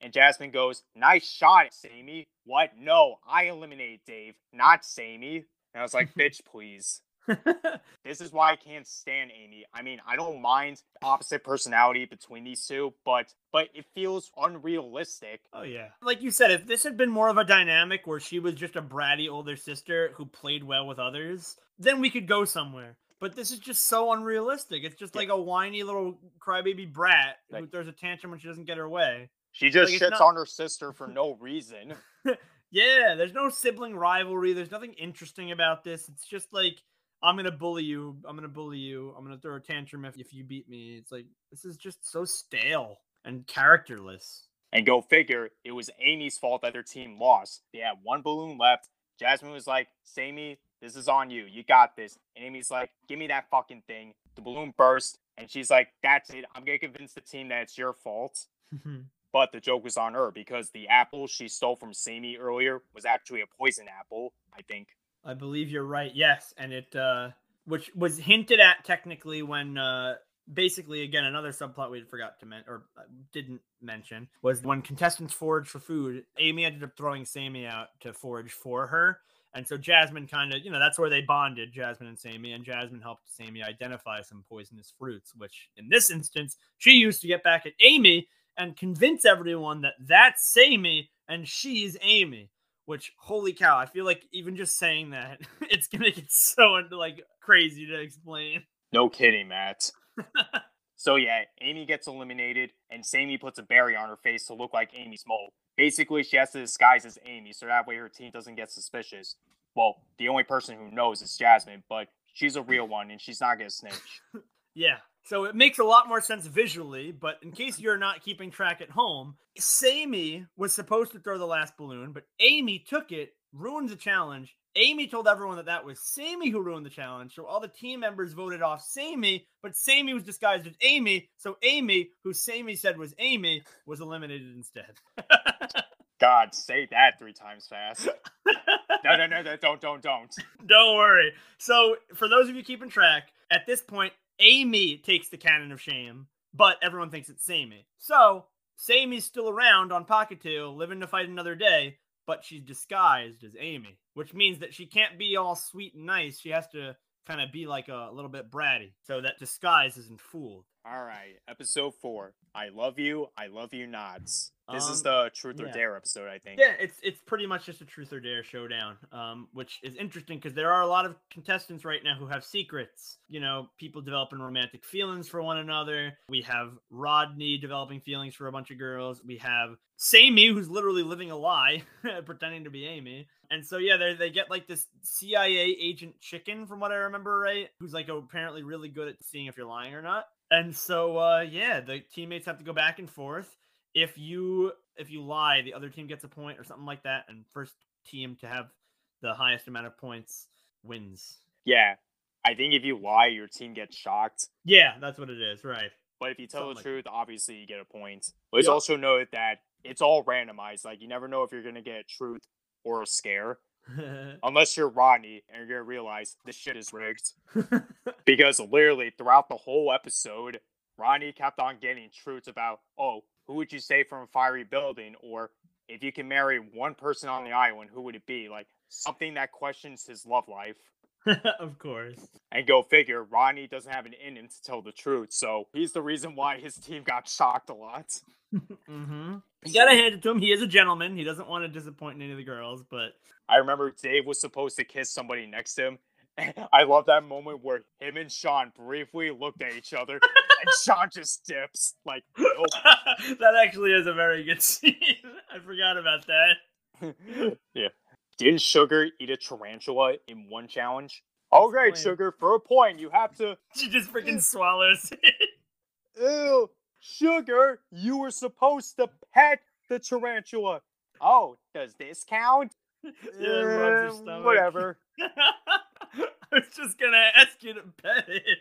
And Jasmine goes, Nice shot, Sammy. What? No, I eliminated Dave, not Sammy. And I was like, Bitch, please. this is why I can't stand Amy. I mean, I don't mind opposite personality between these two, but but it feels unrealistic. Oh yeah. Like you said, if this had been more of a dynamic where she was just a bratty older sister who played well with others, then we could go somewhere. But this is just so unrealistic. It's just like a whiny little crybaby brat like, who throws a tantrum when she doesn't get her way. She just like, shits not... on her sister for no reason. yeah, there's no sibling rivalry. There's nothing interesting about this. It's just like I'm gonna bully you. I'm gonna bully you. I'm gonna throw a tantrum if, if you beat me. It's like this is just so stale and characterless. And go figure, it was Amy's fault that their team lost. They had one balloon left. Jasmine was like, Sammy, this is on you. You got this. And Amy's like, give me that fucking thing. The balloon burst. And she's like, that's it. I'm going to convince the team that it's your fault. but the joke was on her because the apple she stole from Sammy earlier was actually a poison apple, I think. I believe you're right. Yes, and it uh which was hinted at technically when uh basically again another subplot we forgot to mention or uh, didn't mention was when contestants forage for food amy ended up throwing sammy out to forage for her and so jasmine kind of you know that's where they bonded jasmine and sammy and jasmine helped sammy identify some poisonous fruits which in this instance she used to get back at amy and convince everyone that that's sammy and she's amy which holy cow, I feel like even just saying that it's gonna get so into like crazy to explain. No kidding, Matt. so yeah, Amy gets eliminated, and Sammy puts a berry on her face to look like Amy's mole. Basically, she has to disguise as Amy, so that way her team doesn't get suspicious. Well, the only person who knows is Jasmine, but she's a real one, and she's not gonna snitch. yeah, So it makes a lot more sense visually, but in case you're not keeping track at home, Sammy was supposed to throw the last balloon, but Amy took it, ruined the challenge. Amy told everyone that that was Sammy who ruined the challenge. So all the team members voted off Sammy, but Sammy was disguised as Amy. So Amy, who Sammy said was Amy, was eliminated instead. God, say that three times fast. no, no, no, no, don't, don't, don't. Don't worry. So, for those of you keeping track, at this point, Amy takes the cannon of shame, but everyone thinks it's Sammy. So, Sammy's still around on Pahkitew, living to fight another day, but she's disguised as Amy, which means that she can't be all sweet and nice. She has to kind of be like a, a little bit bratty, so that disguise isn't fooled. All right, episode four. I love you. I love you knots. This Um, is the truth or yeah. dare episode, I think. Yeah, it's it's pretty much just a truth or dare showdown, um, which is interesting because there are a lot of contestants right now who have secrets. You know, people developing romantic feelings for one another. We have Rodney developing feelings for a bunch of girls. We have Sammy, who's literally living a lie, pretending to be Amy. And so yeah, they they get like this CIA agent chicken, from what I remember, right? Who's like apparently really good at seeing if you're lying or not. And so uh, yeah, the teammates have to go back and forth if you if you lie, the other team gets a point or something like that, and first team to have the highest amount of points wins. Yeah. I think if you lie, your team gets shocked. Yeah, that's what it is, right? But if you tell Something the like truth, obviously you get a point. Let's Yep. also note that it's all randomized. Like you never know if you're gonna get a truth or a scare. Unless you're Rodney and you're gonna realize this shit is rigged. Because literally throughout the whole episode, Ronnie kept on getting truths about, oh, who would you say from a fiery building? Or if you can marry one person on the island, who would it be? Like something that questions his love life. of course. And go figure, Ronnie doesn't have an in him to tell the truth. So he's the reason why his team got shocked a lot. Mm-hmm. You gotta hand it to him. He is a gentleman. He doesn't want to disappoint any of the girls, but I remember Dave was supposed to kiss somebody next to him. I love that moment where him and Shawn briefly looked at each other and Shawn just dips. Like, nope. that actually is a very good scene. I forgot about that. yeah. Didn't Sugar eat a tarantula in one challenge? All right, point? Sugar, for a point, you have to. She just freaking swallows it. Ew, Sugar, you were supposed to pet the tarantula. Oh, does this count? Yeah, it rubs her Eh, whatever. I was just gonna ask you to pet it.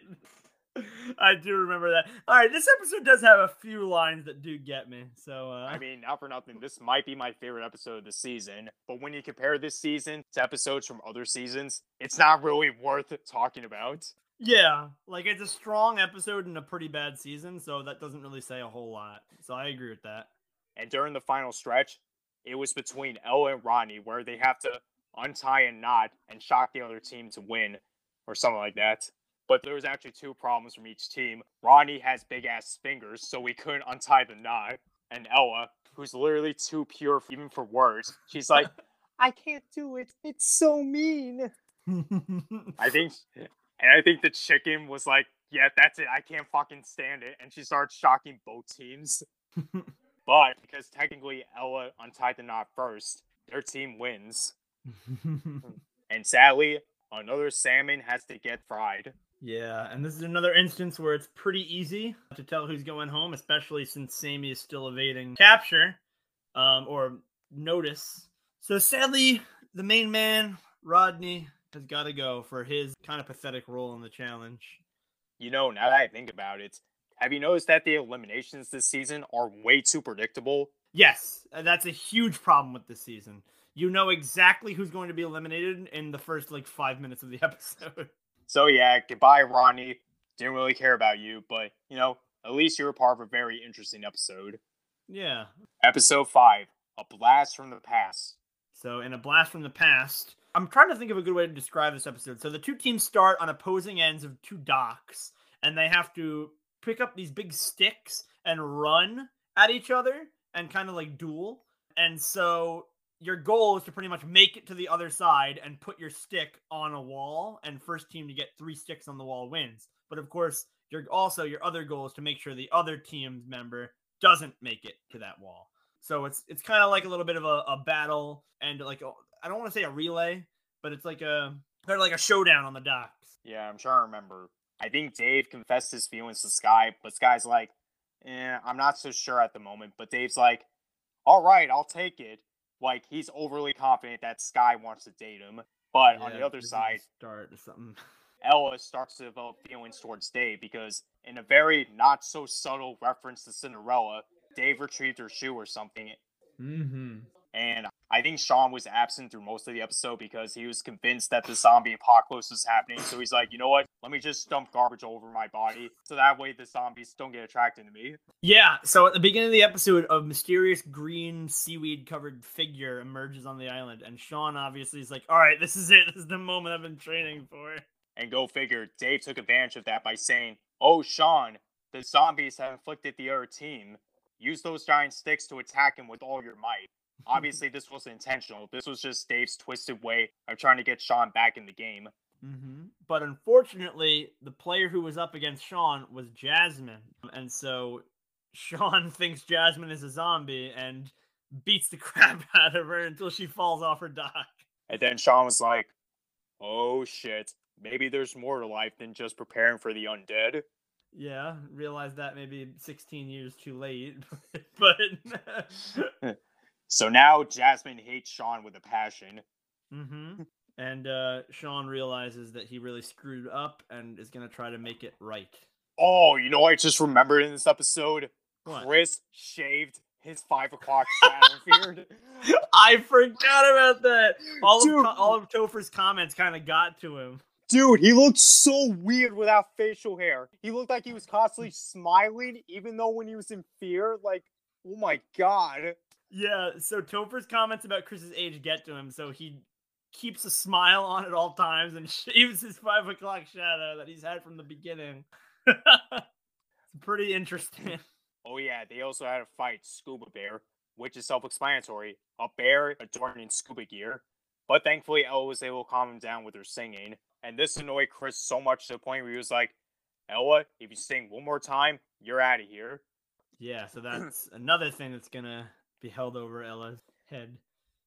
I do remember that. All right, this episode does have a few lines that do get me. So, uh, I mean, not for nothing, this might be my favorite episode of the season. But when you compare this season to episodes from other seasons, it's not really worth talking about. yeah, like it's a strong episode in a pretty bad season, so that doesn't really say a whole lot. So I agree with that. And during the final stretch, it was between Ella and Ronnie where they have to untie a knot and shock the other team to win or something like that. But there was actually two problems from each team. Ronnie has big ass fingers, so he couldn't untie the knot. And Ella, who's literally too pure even for words, she's like, I can't do it. It's so mean. I think, and I think the chicken was like, yeah, that's it. I can't fucking stand it. And she starts shocking both teams. But because technically Ella untied the knot first, their team wins. And sadly, another salmon has to get fried. yeah, and this is another instance where it's pretty easy to tell who's going home, especially since Sammy is still evading capture um, or notice. So sadly, the main man, Rodney, has got to go for his kind of pathetic role in the challenge. You know, now that I think about it, have you noticed that the eliminations this season are way too predictable? Yes, that's a huge problem with this season. You know exactly who's going to be eliminated in the first like five minutes of the episode. So yeah, goodbye, Ronnie. Didn't really care about you, but you know, at least you were part of a very interesting episode. yeah. Episode five, a blast from the past. So, in a blast from the past, I'm trying to think of a good way to describe this episode. So, the two teams start on opposing ends of two docks, and they have to pick up these big sticks and run at each other and kind of like duel. And so, your goal is to pretty much make it to the other side and put your stick on a wall, and first team to get three sticks on the wall wins. But of course, your also your other goal is to make sure the other team's member doesn't make it to that wall. So it's it's kind of like a little bit of a, a battle and like a, I don't want to say a relay, but it's like a kind of like a showdown on the docks. Yeah, I'm trying to remember. I think Dave confessed his feelings to Sky, but Sky's like, eh, I'm not so sure at the moment. But Dave's like, all right, I'll take it. Like he's overly confident that Sky wants to date him. But yeah, on the other side, start something. Ella starts to develop feelings towards Dave because, in a very not so subtle reference to Cinderella, Dave retrieved her shoe or something. Mm-hmm. And I think Shawn was absent through most of the episode because he was convinced that the zombie apocalypse was happening. So he's like, you know what? Let me just dump garbage over my body so that way the zombies don't get attracted to me. Yeah. So at the beginning of the episode, a mysterious green seaweed covered figure emerges on the island. And Shawn obviously is like, all right, this is it. This is the moment I've been training for. And go figure, Dave took advantage of that by saying, oh, Shawn, the zombies have inflicted the other team. Use those giant sticks to attack him with all your might. Obviously, this wasn't intentional. This was just Dave's twisted way of trying to get Shawn back in the game. Mm-hmm. But unfortunately, the player who was up against Shawn was Jasmine. And so Shawn thinks Jasmine is a zombie and beats the crap out of her until she falls off her dock. And then Shawn was like, oh shit, maybe there's more to life than just preparing for the undead. Yeah, realized that maybe 16 years too late. but So now Jasmine hates Shawn with a passion. Mm-hmm. And uh, Shawn realizes that he really screwed up and is going to try to make it right. Oh, you know, I just remembered in this episode, what? Chris shaved his five o'clock shadow beard. I forgot about that. All Dude. of all of Topher's comments kind of got to him. Dude, he looked so weird without facial hair. He looked like he was constantly smiling, even though when he was in fear, like, oh my god. Yeah, so Topher's comments about Chris's age get to him, so he keeps a smile on at all times and shaves his five o'clock shadow that he's had from the beginning. it's pretty interesting. Oh yeah, they also had a fight Scuba Bear, which is self-explanatory. A bear adorned in scuba gear. But thankfully, Ella was able to calm him down with her singing. And this annoyed Chris so much to the point where he was like, Ella, if you sing one more time, you're out of here. Yeah, so that's another thing that's gonna be held over Ella's head.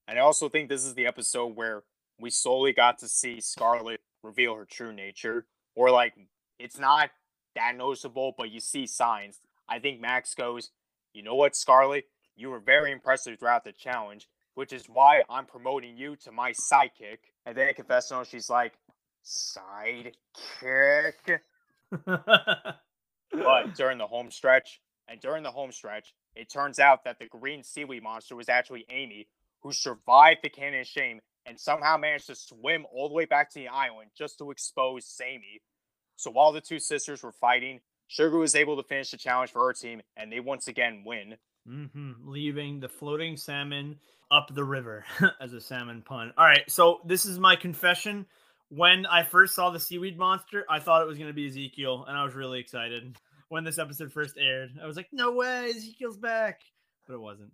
And I also think this is the episode where we slowly got to see Scarlett reveal her true nature. Or like it's not that noticeable, but you see signs. I think Max goes, you know what, Scarlett? You were very impressive throughout the challenge, which is why I'm promoting you to my sidekick. And then confessional, she's like, sidekick. but during the home stretch, and during the home stretch, it turns out that the green seaweed monster was actually Amy, who survived the cannon shame and somehow managed to swim all the way back to the island just to expose Sammy. So while the two sisters were fighting, Sugar was able to finish the challenge for her team, and they once again win. Mm-hmm. Leaving the floating salmon up the river as a salmon pun. All right, so this is my confession. When I first saw the seaweed monster, I thought it was going to be Ezekiel, and I was really excited when this episode first aired. I was like, no way, Ezekiel's back. But it wasn't.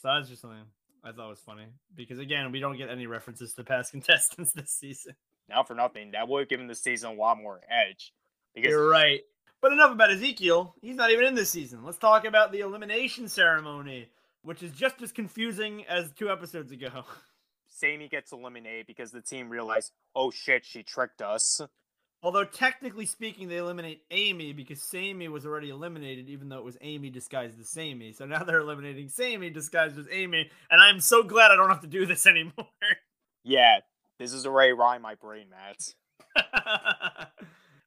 So that was just something I thought was funny. Because again, we don't get any references to past contestants this season. Now for nothing. That would have given the season a lot more edge. Because You're right. But enough about Ezekiel. He's not even in this season. Let's talk about the elimination ceremony, which is just as confusing as two episodes ago. Sammy gets eliminated because the team realized, oh shit, she tricked us. Although technically speaking, they eliminate Amy because Sammy was already eliminated, even though it was Amy disguised as Sammy. So now they're eliminating Sammy disguised as Amy, and I'm so glad I don't have to do this anymore. Yeah, this is already rhyme my brain, Matt.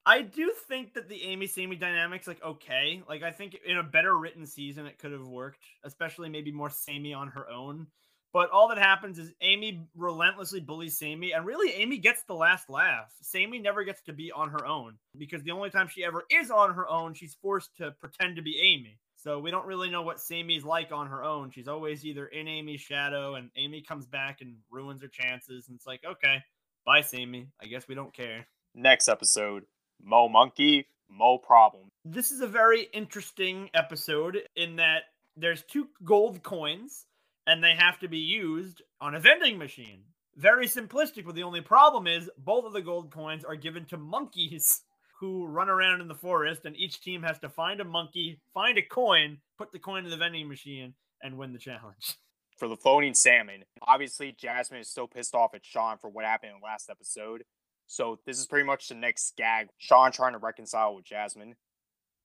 I do think that the Amy Sammy dynamics like okay. Like I think in a better written season it could have worked, especially maybe more Sammy on her own. But all that happens is Amy relentlessly bullies Sammy, and really Amy gets the last laugh. Sammy never gets to be on her own because the only time she ever is on her own, she's forced to pretend to be Amy. So we don't really know what Sammy's like on her own. She's always either in Amy's shadow, and Amy comes back and ruins her chances. And it's like, okay, bye, Sammy. I guess we don't care. Next episode Mo Monkey, Mo Problem. This is a very interesting episode in that there's two gold coins and they have to be used on a vending machine. Very simplistic, but the only problem is both of the gold coins are given to monkeys who run around in the forest, and each team has to find a monkey, find a coin, put the coin in the vending machine, and win the challenge. For the floating salmon, obviously Jasmine is still pissed off at Shawn for what happened in the last episode. So this is pretty much the next gag. Shawn trying to reconcile with Jasmine.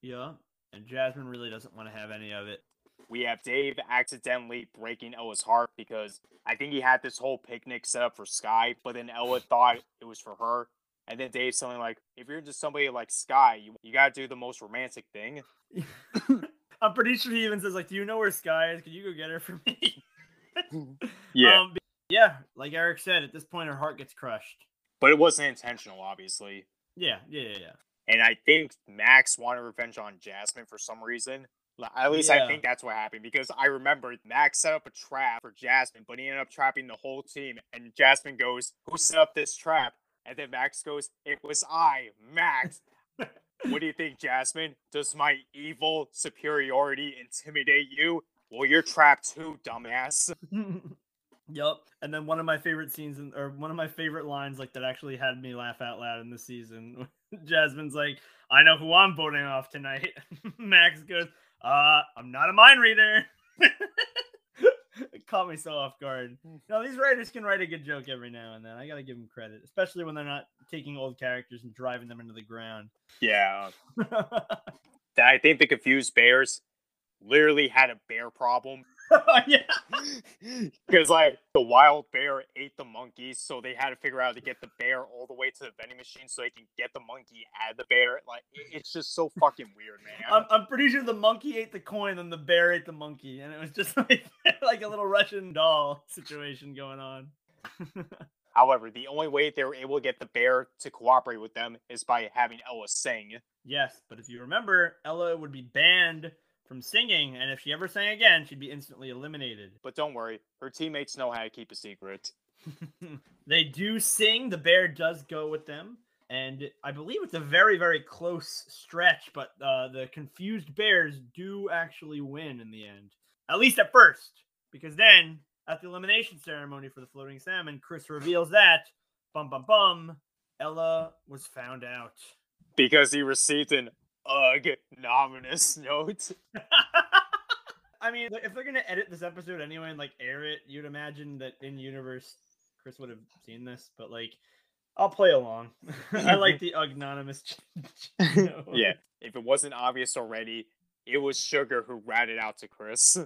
Yeah, and Jasmine really doesn't want to have any of it. We have Dave accidentally breaking Ella's heart because I think he had this whole picnic set up for Sky, but then Ella thought it was for her. And then Dave's something like, if you're into somebody like Sky, you, you gotta do the most romantic thing. I'm pretty sure he even says, like, do you know where Sky is? Can you go get her for me? Yeah. Um, yeah, like Eric said, at this point her heart gets crushed. but it wasn't intentional, obviously. Yeah, yeah, yeah, yeah. And I think Max wanted revenge on Jasmine for some reason. At least I think that's what happened because I remember Max set up a trap for Jasmine, but he ended up trapping the whole team. And Jasmine goes, Who set up this trap? And then Max goes, It was I, Max. what do you think, Jasmine? Does my evil superiority intimidate you? Well, you're trapped too, dumbass. Yep. And then one of my favorite scenes, in, or one of my favorite lines, like that actually had me laugh out loud in the season. Jasmine's like, "I know who I'm voting off tonight." Max goes, "Uh, I'm not a mind reader." it caught me so off guard. No, these writers can write a good joke every now and then. I gotta give them credit, especially when they're not taking old characters and driving them into the ground. Yeah. I think the confused bears literally had a bear problem. yeah. Because like the wild bear ate the monkeys, so they had to figure out how to get the bear all the way to the vending machine so they can get the monkey and the bear. Like it's just so fucking weird, man. I'm, I'm pretty sure the monkey ate the coin and the bear ate the monkey, and it was just like like a little Russian doll situation going on. However, the only way they were able to get the bear to cooperate with them is by having Ella sing. yes, but if you remember, Ella would be banned from singing, and if she ever sang again, she'd be instantly eliminated. But don't worry, her teammates know how to keep a secret. they do sing. The bear does go with them, and I believe it's a very very close stretch. But uh, the confused bears do actually win in the end, at least at first, because then at the elimination ceremony for the floating salmon, Chris reveals that bum bum bum, Ella was found out. Because he received an ugh nominous note. I mean, if they're gonna edit this episode anyway and like air it, you'd imagine that in universe Chris would have seen this, but like I'll play along. I like the anonymous. Yeah, if it wasn't obvious already, it was Sugar who ratted out to Chris.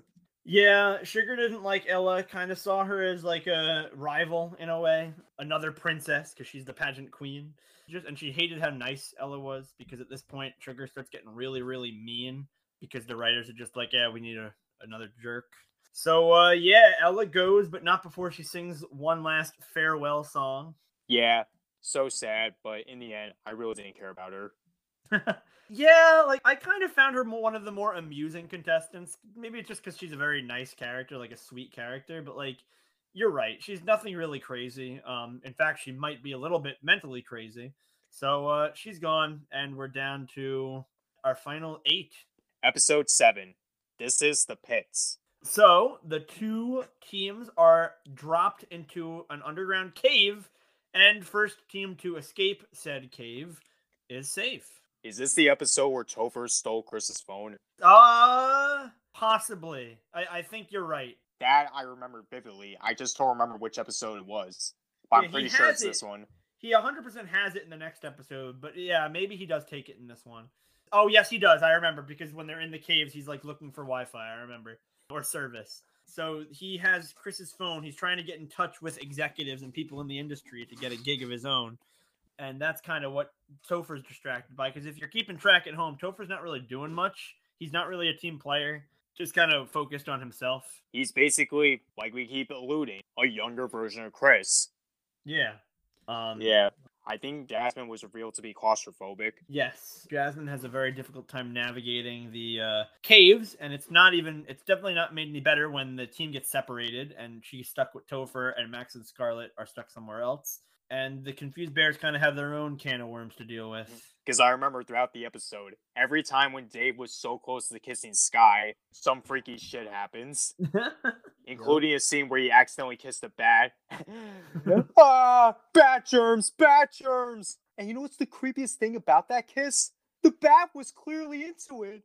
Yeah, Sugar didn't like Ella, kind of saw her as like a rival in a way, another princess because she's the pageant queen. Just and she hated how nice Ella was because at this point Trigger starts getting really really mean because the writers are just like, yeah, we need a, another jerk. So uh yeah, Ella goes, but not before she sings one last farewell song. Yeah, so sad, but in the end, I really didn't care about her. yeah, like I kind of found her one of the more amusing contestants. Maybe it's just because she's a very nice character, like a sweet character. But like, you're right, she's nothing really crazy. Um, in fact, she might be a little bit mentally crazy. So uh, she's gone, and we're down to our final eight. Episode 7. This is the pits. So the two teams are dropped into an underground cave, and first team to escape said cave is safe. Is this the episode where Topher stole Chris's phone? Uh, possibly. I, I think you're right. That I remember vividly. I just don't remember which episode it was. But Yeah, I'm pretty sure it's it. this one. He 100% has it in the next episode, but yeah, maybe he does take it in this one. Oh, yes, he does. I remember because when they're in the caves, he's like looking for Wi Fi. I remember. Or service. So he has Chris's phone. He's trying to get in touch with executives and people in the industry to get a gig of his own. And that's kind of what Topher's distracted by. Because if you're keeping track at home, Topher's not really doing much. He's not really a team player, just kind of focused on himself. He's basically, like we keep alluding, a younger version of Chris. Yeah. Um, Yeah. I think Jasmine was revealed to be claustrophobic. Yes, Jasmine has a very difficult time navigating the uh, caves, and it's not even. It's definitely not made any better when the team gets separated, and she's stuck with Topher, and Max and Scarlett are stuck somewhere else. And the confused bears kind of have their own can of worms to deal with. Because I remember throughout the episode, every time when Dave was so close to kissing Sky, some freaky shit happens. including a scene where he accidentally kissed a bat. ah, bat germs, bat germs. And you know what's the creepiest thing about that kiss? The bat was clearly into it.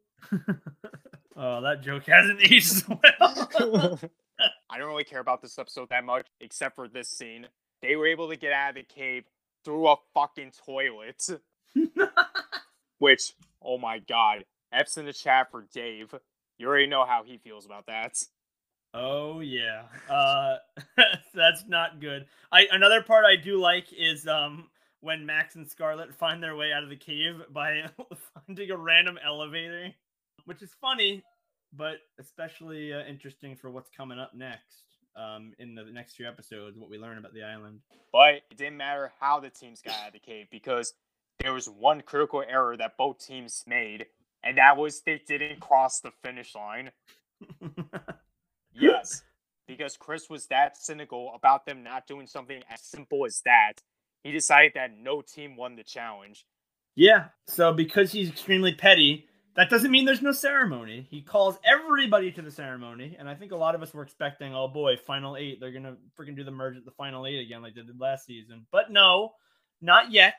oh, that joke hasn't aged well. I don't really care about this episode that much, except for this scene. They were able to get out of the cave through a fucking toilet. Which, oh my god. F's in the chat for Dave. You already know how he feels about that. Oh yeah. Uh that's not good. I another part I do like is um when Max and Scarlett find their way out of the cave by finding a random elevator, which is funny, but especially uh, interesting for what's coming up next um, in the next few episodes, what we learn about the island. But it didn't matter how the teams got out of the cave because there was one critical error that both teams made, and that was they didn't cross the finish line. yes, because Chris was that cynical about them not doing something as simple as that. He decided that no team won the challenge. Yeah, so because he's extremely petty, that doesn't mean there's no ceremony. He calls everybody to the ceremony, and I think a lot of us were expecting, oh boy, final eight, they're gonna freaking do the merge at the final eight again, like they did last season. But no, not yet.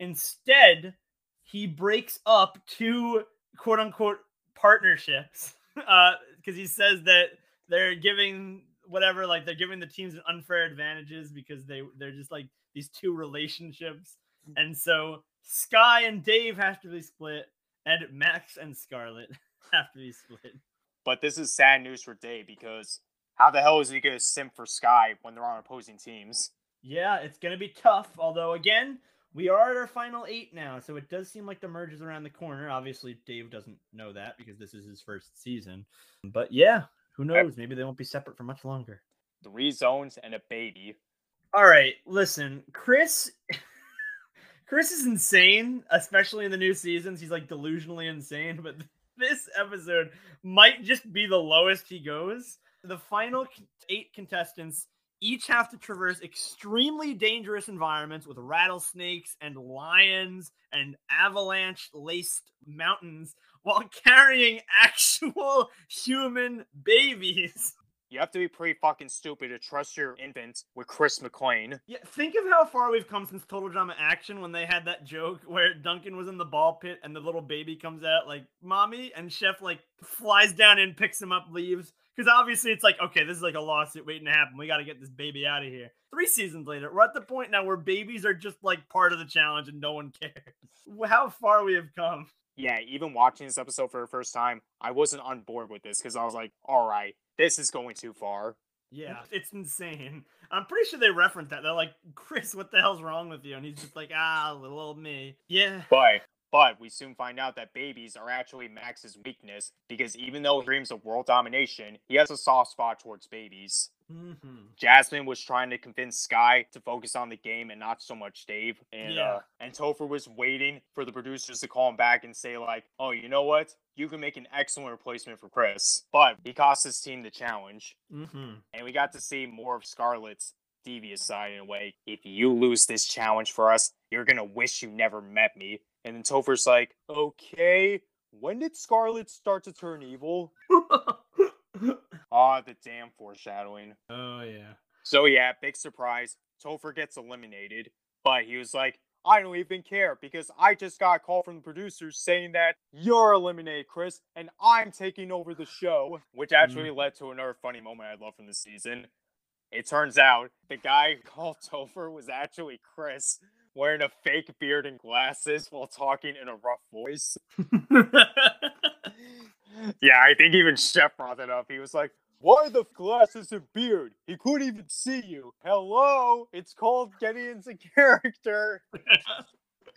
Instead, he breaks up two quote unquote partnerships Uh, because uh, he says that they're giving whatever, like they're giving the teams unfair advantages because they they're just like these two relationships, and so Sky and Dave have to be split and Max and Scarlett have to be split. But this is sad news for Dave because how the hell is he going to simp for Sky when they're on opposing teams? Yeah, it's going to be tough. Although, again, we are at our final eight now, so it does seem like the merge is around the corner. Obviously, Dave doesn't know that because this is his first season. But yeah, who knows? Maybe they won't be separate for much longer. Three zones and a baby. All right, listen, Chris. Chris is insane, especially in the new seasons. He's like delusionally insane, but this episode might just be the lowest he goes. The final eight contestants each have to traverse extremely dangerous environments with rattlesnakes and lions and avalanche laced mountains while carrying actual human babies. You have to be pretty fucking stupid to trust your infant with Chris McLean. Yeah, think of how far we've come since Total Drama Action when they had that joke where Duncan was in the ball pit and the little baby comes out like, "Mommy," and Chef like flies down and picks him up, leaves. Because obviously it's like, okay, this is like a lawsuit waiting to happen. We got to get this baby out of here. Three seasons later, we're at the point now where babies are just like part of the challenge and no one cares. How far we have come. Yeah, even watching this episode for the first time, I wasn't on board with this because I was like, all right, this is going too far. Yeah, it's insane. I'm pretty sure they referenced that. They're like, Chris, what the hell's wrong with you? And he's just like, ah, little old me. Yeah. But but we soon find out that babies are actually Max's weakness because even though he dreams of world domination, he has a soft spot towards babies. Mm-hmm. Jasmine was trying to convince Sky to focus on the game and not so much Dave. And yeah. uh, and Topher was waiting for the producers to call him back and say like, "Oh, you know what? You can make an excellent replacement for Chris." But he cost his team the challenge, mm-hmm. and we got to see more of Scarlett's devious side in a way. If you lose this challenge for us, you're gonna wish you never met me. And then Topher's like, "Okay, when did Scarlett start to turn evil?" Ah, oh, the damn foreshadowing. Oh yeah. So yeah, big surprise. Topher gets eliminated, but he was like, I don't even care because I just got a call from the producers saying that you're eliminated, Chris, and I'm taking over the show, which actually mm. led to another funny moment I love from the season. It turns out the guy called Topher was actually Chris, wearing a fake beard and glasses while talking in a rough voice. yeah, I think even Chef brought that up. He was like, why the glasses and beard? He couldn't even see you. Hello, it's called getting into character.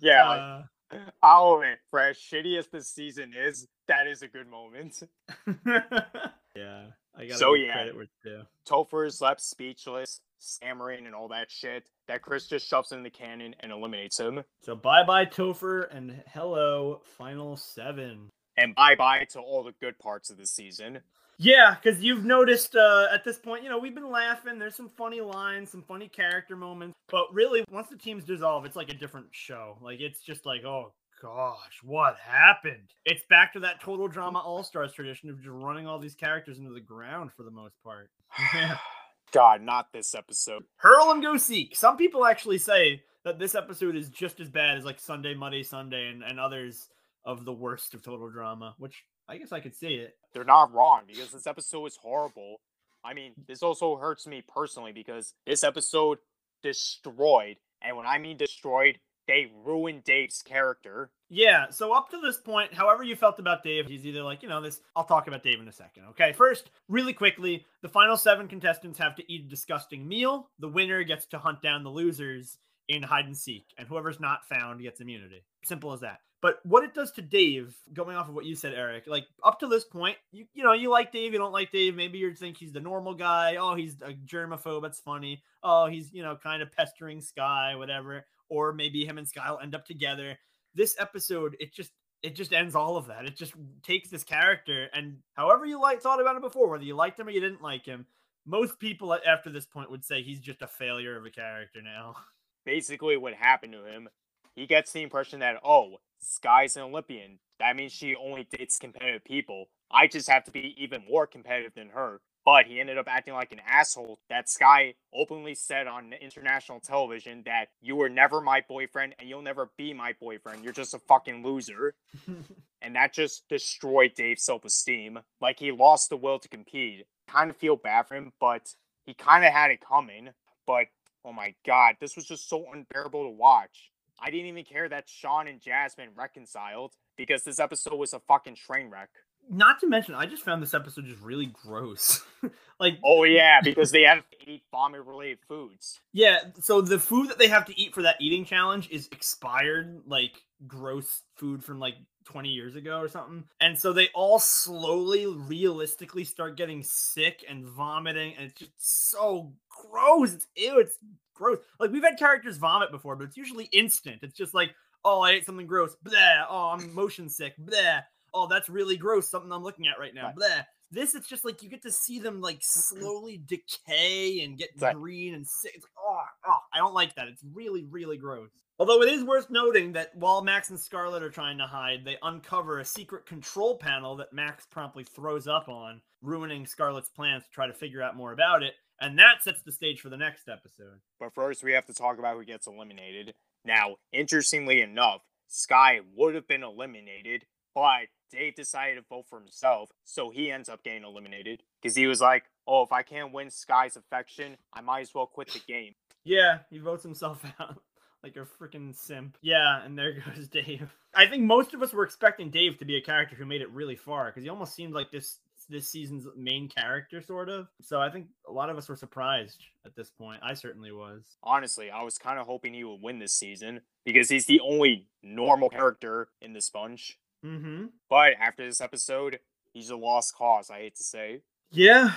yeah, uh, like, I'll admit, for as shitty as this season is, that is a good moment. yeah, I got so yeah. Credit where it's Topher is left speechless, stammering, and all that shit. That Chris just shoves in the cannon and eliminates him. So bye bye Topher and hello final seven and bye bye to all the good parts of the season. Yeah, because you've noticed uh, at this point, you know, we've been laughing. There's some funny lines, some funny character moments. But really, once the teams dissolve, it's like a different show. Like, it's just like, oh gosh, what happened? It's back to that total drama all stars tradition of just running all these characters into the ground for the most part. God, not this episode. Hurl and go seek. Some people actually say that this episode is just as bad as like Sunday, Monday, Sunday, and, and others of the worst of total drama, which I guess I could see it. They're not wrong because this episode is horrible. I mean, this also hurts me personally because this episode destroyed And when I mean destroyed, they ruined Dave's character. Yeah, so up to this point, however you felt about Dave, he's either like, you know, this, I'll talk about Dave in a second. Okay, first, really quickly, the final seven contestants have to eat a disgusting meal. The winner gets to hunt down the losers in hide and seek, and whoever's not found gets immunity. Simple as that. But what it does to Dave, going off of what you said, Eric, like up to this point, you you know, you like Dave, you don't like Dave. Maybe you think he's the normal guy. Oh, he's a germaphobe. That's funny. Oh, he's you know kind of pestering Sky, whatever. Or maybe him and Sky will end up together. This episode, it just it just ends all of that. It just takes this character and however you like thought about him before, whether you liked him or you didn't like him, most people after this point would say he's just a failure of a character now. Basically, what happened to him, he gets the impression that oh, Sky's an Olympian. That means she only dates competitive people. I just have to be even more competitive than her. But he ended up acting like an asshole. That Sky openly said on international television that you were never my boyfriend and you'll never be my boyfriend. You're just a fucking loser. and that just destroyed Dave's self esteem. Like he lost the will to compete. Kind of feel bad for him, but he kind of had it coming. But oh my god, this was just so unbearable to watch. I didn't even care that Shawn and Jasmine reconciled because this episode was a fucking train wreck. Not to mention, I just found this episode just really gross. like, oh yeah, because they have to eat vomit related foods. Yeah, so the food that they have to eat for that eating challenge is expired, like gross food from like 20 years ago or something. And so they all slowly, realistically start getting sick and vomiting, and it's just so gross. It's ew, it's gross. Like we've had characters vomit before, but it's usually instant. It's just like, oh, I ate something gross. Blah. Oh, I'm motion sick. Blah. Oh, that's really gross. Something I'm looking at right now. Right. Blah. This it's just like you get to see them like slowly decay and get right. green and sick. It's like, oh, oh, I don't like that. It's really, really gross. Although it is worth noting that while Max and Scarlett are trying to hide, they uncover a secret control panel that Max promptly throws up on, ruining Scarlett's plans to try to figure out more about it. And that sets the stage for the next episode. But first, we have to talk about who gets eliminated. Now, interestingly enough, Sky would have been eliminated, but Dave decided to vote for himself, so he ends up getting eliminated. Because he was like, oh, if I can't win Sky's affection, I might as well quit the game. Yeah, he votes himself out like a freaking simp. Yeah, and there goes Dave. I think most of us were expecting Dave to be a character who made it really far because he almost seemed like this this season's main character, sort of. So I think a lot of us were surprised at this point. I certainly was. Honestly, I was kind of hoping he would win this season because he's the only normal character in the Sponge. Mm-hmm. But after this episode, he's a lost cause. I hate to say. Yeah.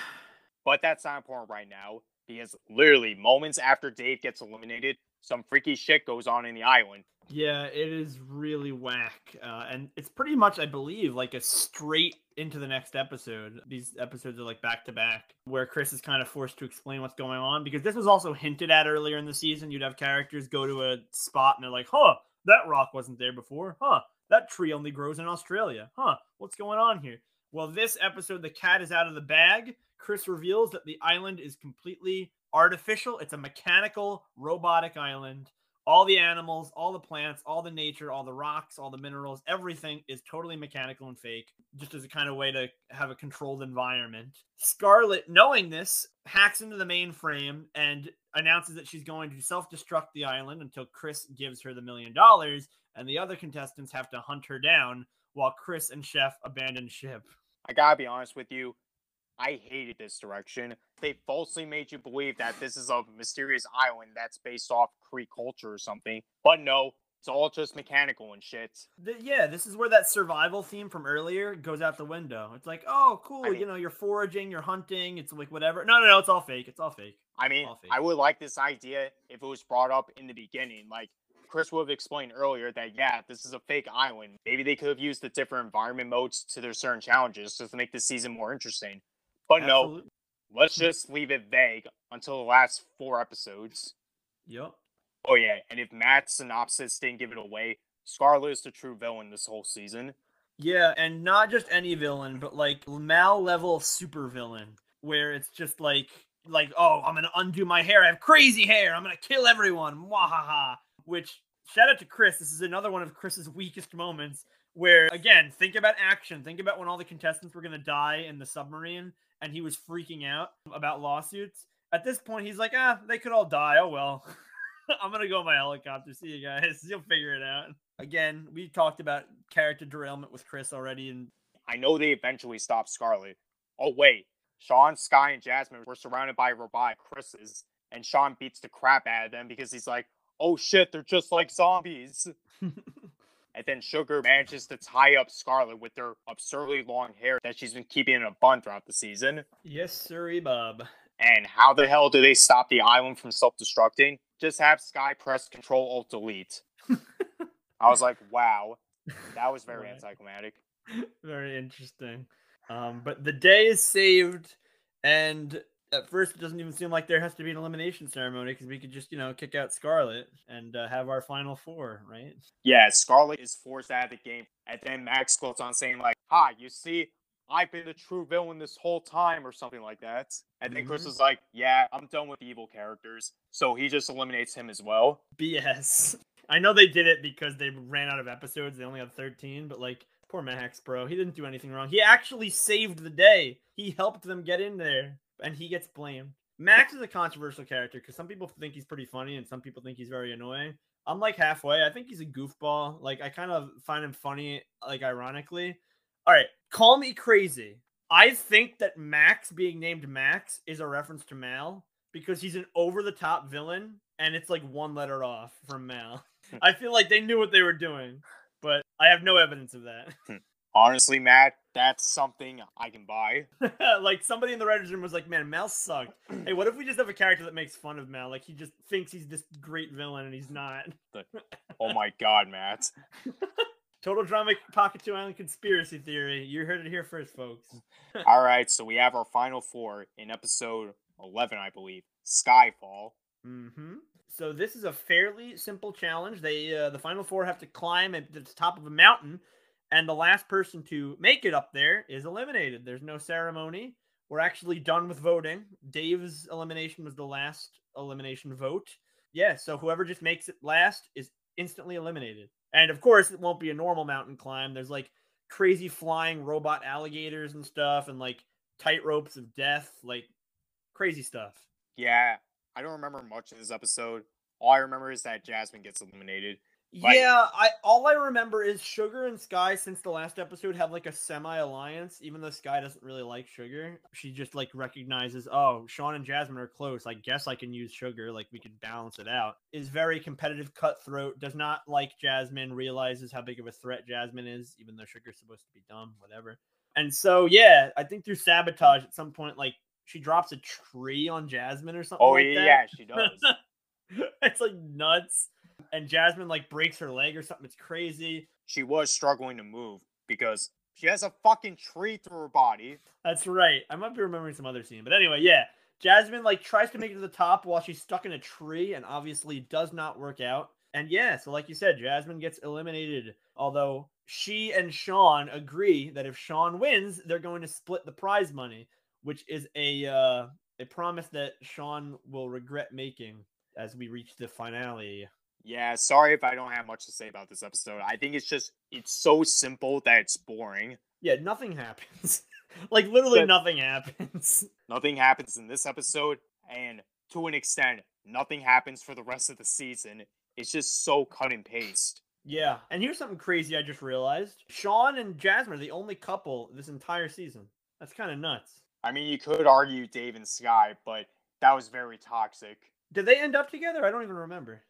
But that's not important right now because literally moments after Dave gets eliminated, some freaky shit goes on in the island. Yeah, it is really whack. Uh, and it's pretty much, I believe, like a straight into the next episode. These episodes are like back to back, where Chris is kind of forced to explain what's going on because this was also hinted at earlier in the season. You'd have characters go to a spot and they're like, huh, that rock wasn't there before. Huh, that tree only grows in Australia. Huh, what's going on here? Well, this episode, the cat is out of the bag. Chris reveals that the island is completely artificial. It's a mechanical, robotic island all the animals, all the plants, all the nature, all the rocks, all the minerals, everything is totally mechanical and fake, just as a kind of way to have a controlled environment. Scarlett, knowing this, hacks into the mainframe and announces that she's going to self destruct the island until Chris gives her the million dollars, and the other contestants have to hunt her down while Chris and Chef abandon ship. I gotta be honest with you, I hated this direction. They falsely made you believe that this is a mysterious island that's based off Cree culture or something. But no, it's all just mechanical and shit. The, yeah, this is where that survival theme from earlier goes out the window. It's like, oh, cool, I mean, you know, you're foraging, you're hunting, it's like whatever. No, no, no, it's all fake. It's all fake. I mean, I would like this idea if it was brought up in the beginning. Like, Chris would have explained earlier that yeah, this is a fake island. Maybe they could have used the different environment modes to their certain challenges just to make the season more interesting. But Absolutely. no, let's just leave it vague until the last four episodes. Yep. Oh yeah, and if Matt's synopsis didn't give it away, Scarlett is the true villain this whole season. Yeah, and not just any villain, but like Mal level super villain, where it's just like like, oh, I'm gonna undo my hair. I have crazy hair. I'm gonna kill everyone. Wahaha. Which shout out to Chris. This is another one of Chris's weakest moments. Where again, think about action. Think about when all the contestants were gonna die in the submarine, and he was freaking out about lawsuits. At this point, he's like, ah, they could all die. Oh well. I'm gonna go my helicopter. See you guys. You'll figure it out. Again, we talked about character derailment with Chris already, and I know they eventually stopped Scarlett. Oh wait, Shawn, Sky, and Jasmine were surrounded by robotic Chris's, and Shawn beats the crap out of them because he's like, "Oh shit, they're just like zombies." and then Sugar manages to tie up Scarlett with her absurdly long hair that she's been keeping in a bun throughout the season. yes, sirree, Bob. And how the hell do they stop the island from self-destructing? Just have Sky press Control Alt Delete. I was like, wow, that was very Right. anticlimactic. Very interesting. Um, but the day is saved, and at first it doesn't even seem like there has to be an elimination ceremony because we could just, you know, kick out Scarlett and uh, have our final four, right? Yeah, Scarlett is forced out of the game, and then Max goes on saying like, "Hi, you see, I've been the true villain this whole time," or something like that. And then Chris Mhm. is like, "Yeah, I'm done with evil characters," so he just eliminates him as well. BS. I know they did it because they ran out of episodes. They only had 13, but like, poor Max, bro. He didn't do anything wrong. He actually saved the day. He helped them get in there, and he gets blamed. Max is a controversial character because some people think he's pretty funny and some people think he's very annoying. I'm like halfway. I think he's a goofball. Like, I kind of find him funny, like, ironically. All right, call me crazy. I think that Max being named Max is a reference to Mal because he's an over the top villain and it's like one letter off from Mal. Hmm. I feel like they knew what they were doing, but I have no evidence of that. Hmm. Honestly, Matt, that's something I can buy. like somebody in the writers' room was like, "Man, Mal sucked. Hey, what if we just have a character that makes fun of Mal? Like he just thinks he's this great villain and he's not." Oh my god, Matt. Total drama Pahkitew island conspiracy theory. You heard it here first, folks. All right, so we have our final four in episode 11, I believe. Skyfall. Mm-hmm. So this is a fairly simple challenge. They uh, the final four have to climb at the top of a mountain, and the last person to make it up there is eliminated. There's no ceremony. We're actually done with voting. Dave's elimination was the last elimination vote. Yeah, so whoever just makes it last is instantly eliminated. And of course, it won't be a normal mountain climb. There's like crazy flying robot alligators and stuff, and like tight ropes of death, like crazy stuff. Yeah, I don't remember much of this episode. All I remember is that Jasmine gets eliminated. Like- yeah, I all I remember is Sugar and Sky since the last episode have like a semi alliance, even though Sky doesn't really like Sugar. She just like recognizes, oh, Shawn and Jasmine are close. I guess I can use Sugar, like we could balance it out. Is very competitive, cutthroat, does not like Jasmine, realizes how big of a threat Jasmine is, even though Sugar's supposed to be dumb, whatever. And so yeah, I think through sabotage at some point, like she drops a tree on Jasmine or something Oh, like yeah, that. she does. it's like nuts. And Jasmine like breaks her leg or something. It's crazy. she was struggling to move because she has a fucking tree through her body. That's right. I might be remembering some other scene. But anyway, yeah. Jasmine like tries to make it to the top while she's stuck in a tree and obviously does not work out. And yeah, so like you said, Jasmine gets eliminated. Although she and Shawn agree that if Shawn wins, they're going to split the prize money, which is a uh, a promise that Shawn will regret making as we reach the finale. Yeah, sorry if I don't have much to say about this episode. I think it's just it's so simple that it's boring. Yeah, nothing happens. like literally But- nothing happens. Nothing happens in this episode, and to an extent, nothing happens for the rest of the season. It's just so cut and paste. Yeah, and here's something crazy I just realized. Shawn and Jasmine are the only couple this entire season. That's kind of nuts. I mean, you could argue Dave and Sky, but that was very toxic. Did they end up together? I don't even remember.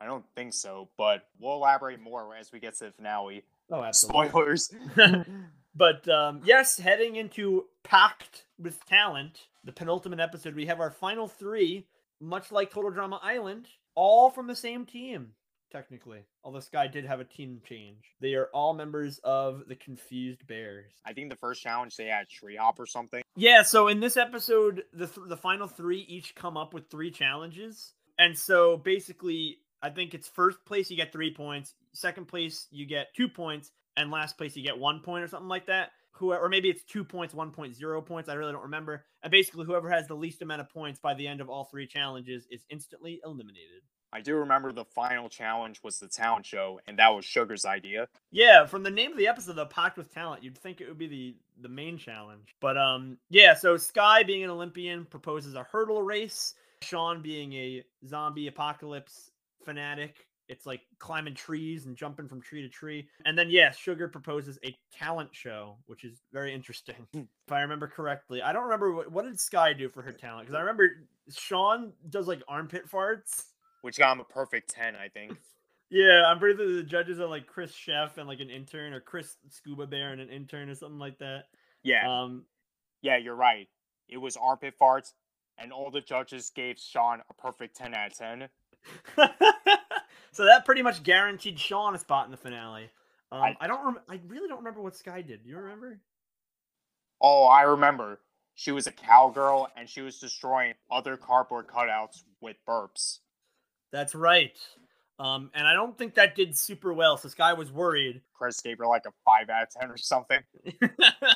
I don't think so, but we'll elaborate more as we get to the finale. Oh, Spoilers. but um, yes, heading into Packed with Talent, the penultimate episode, we have our final three, much like Total Drama Island, all from the same team, technically. Although Sky did have a team change. They are all members of the Confused Bears. I think the first challenge they had tree hop or something. Yeah, so in this episode, the th- the final three each come up with three challenges, and so basically, I think it's first place you get three points, second place you get two points, and last place you get one point or something like that. Who or maybe it's two points, one point zero points. I really don't remember. And basically, whoever has the least amount of points by the end of all three challenges is instantly eliminated. I do remember the final challenge was the talent show, and that was Sugar's idea. Yeah, from the name of the episode, the packed with talent, you'd think it would be the the main challenge. But um, yeah. So Sky, being an Olympian, proposes a hurdle race. Shawn, being a zombie apocalypse fanatic. It's like climbing trees and jumping from tree to tree. And then, yes, Sugar proposes a talent show, which is very interesting. Hmm. if I remember correctly, I don't remember what, what did Sky do for her talent because I remember Shawn does like armpit farts. which got him a perfect 10, I think. Yeah, I'm pretty sure the judges are like Chris Chef and like an intern, or Chris Scuba Bear and an intern, or something like that. Yeah, Um, yeah, you're right. It was armpit farts, and all the judges gave Shawn a perfect 10 out of 10. so that pretty much guaranteed Shawn a spot in the finale. Um, I, I- don't. Rem- I really don't remember what Sky did. Do you remember? Oh, I remember. She was a cowgirl, and she was destroying other cardboard cutouts with burps. That's right. Um, and I don't think that did super well. So Sky was worried. Chris gave her like a 5 out of 10 or something.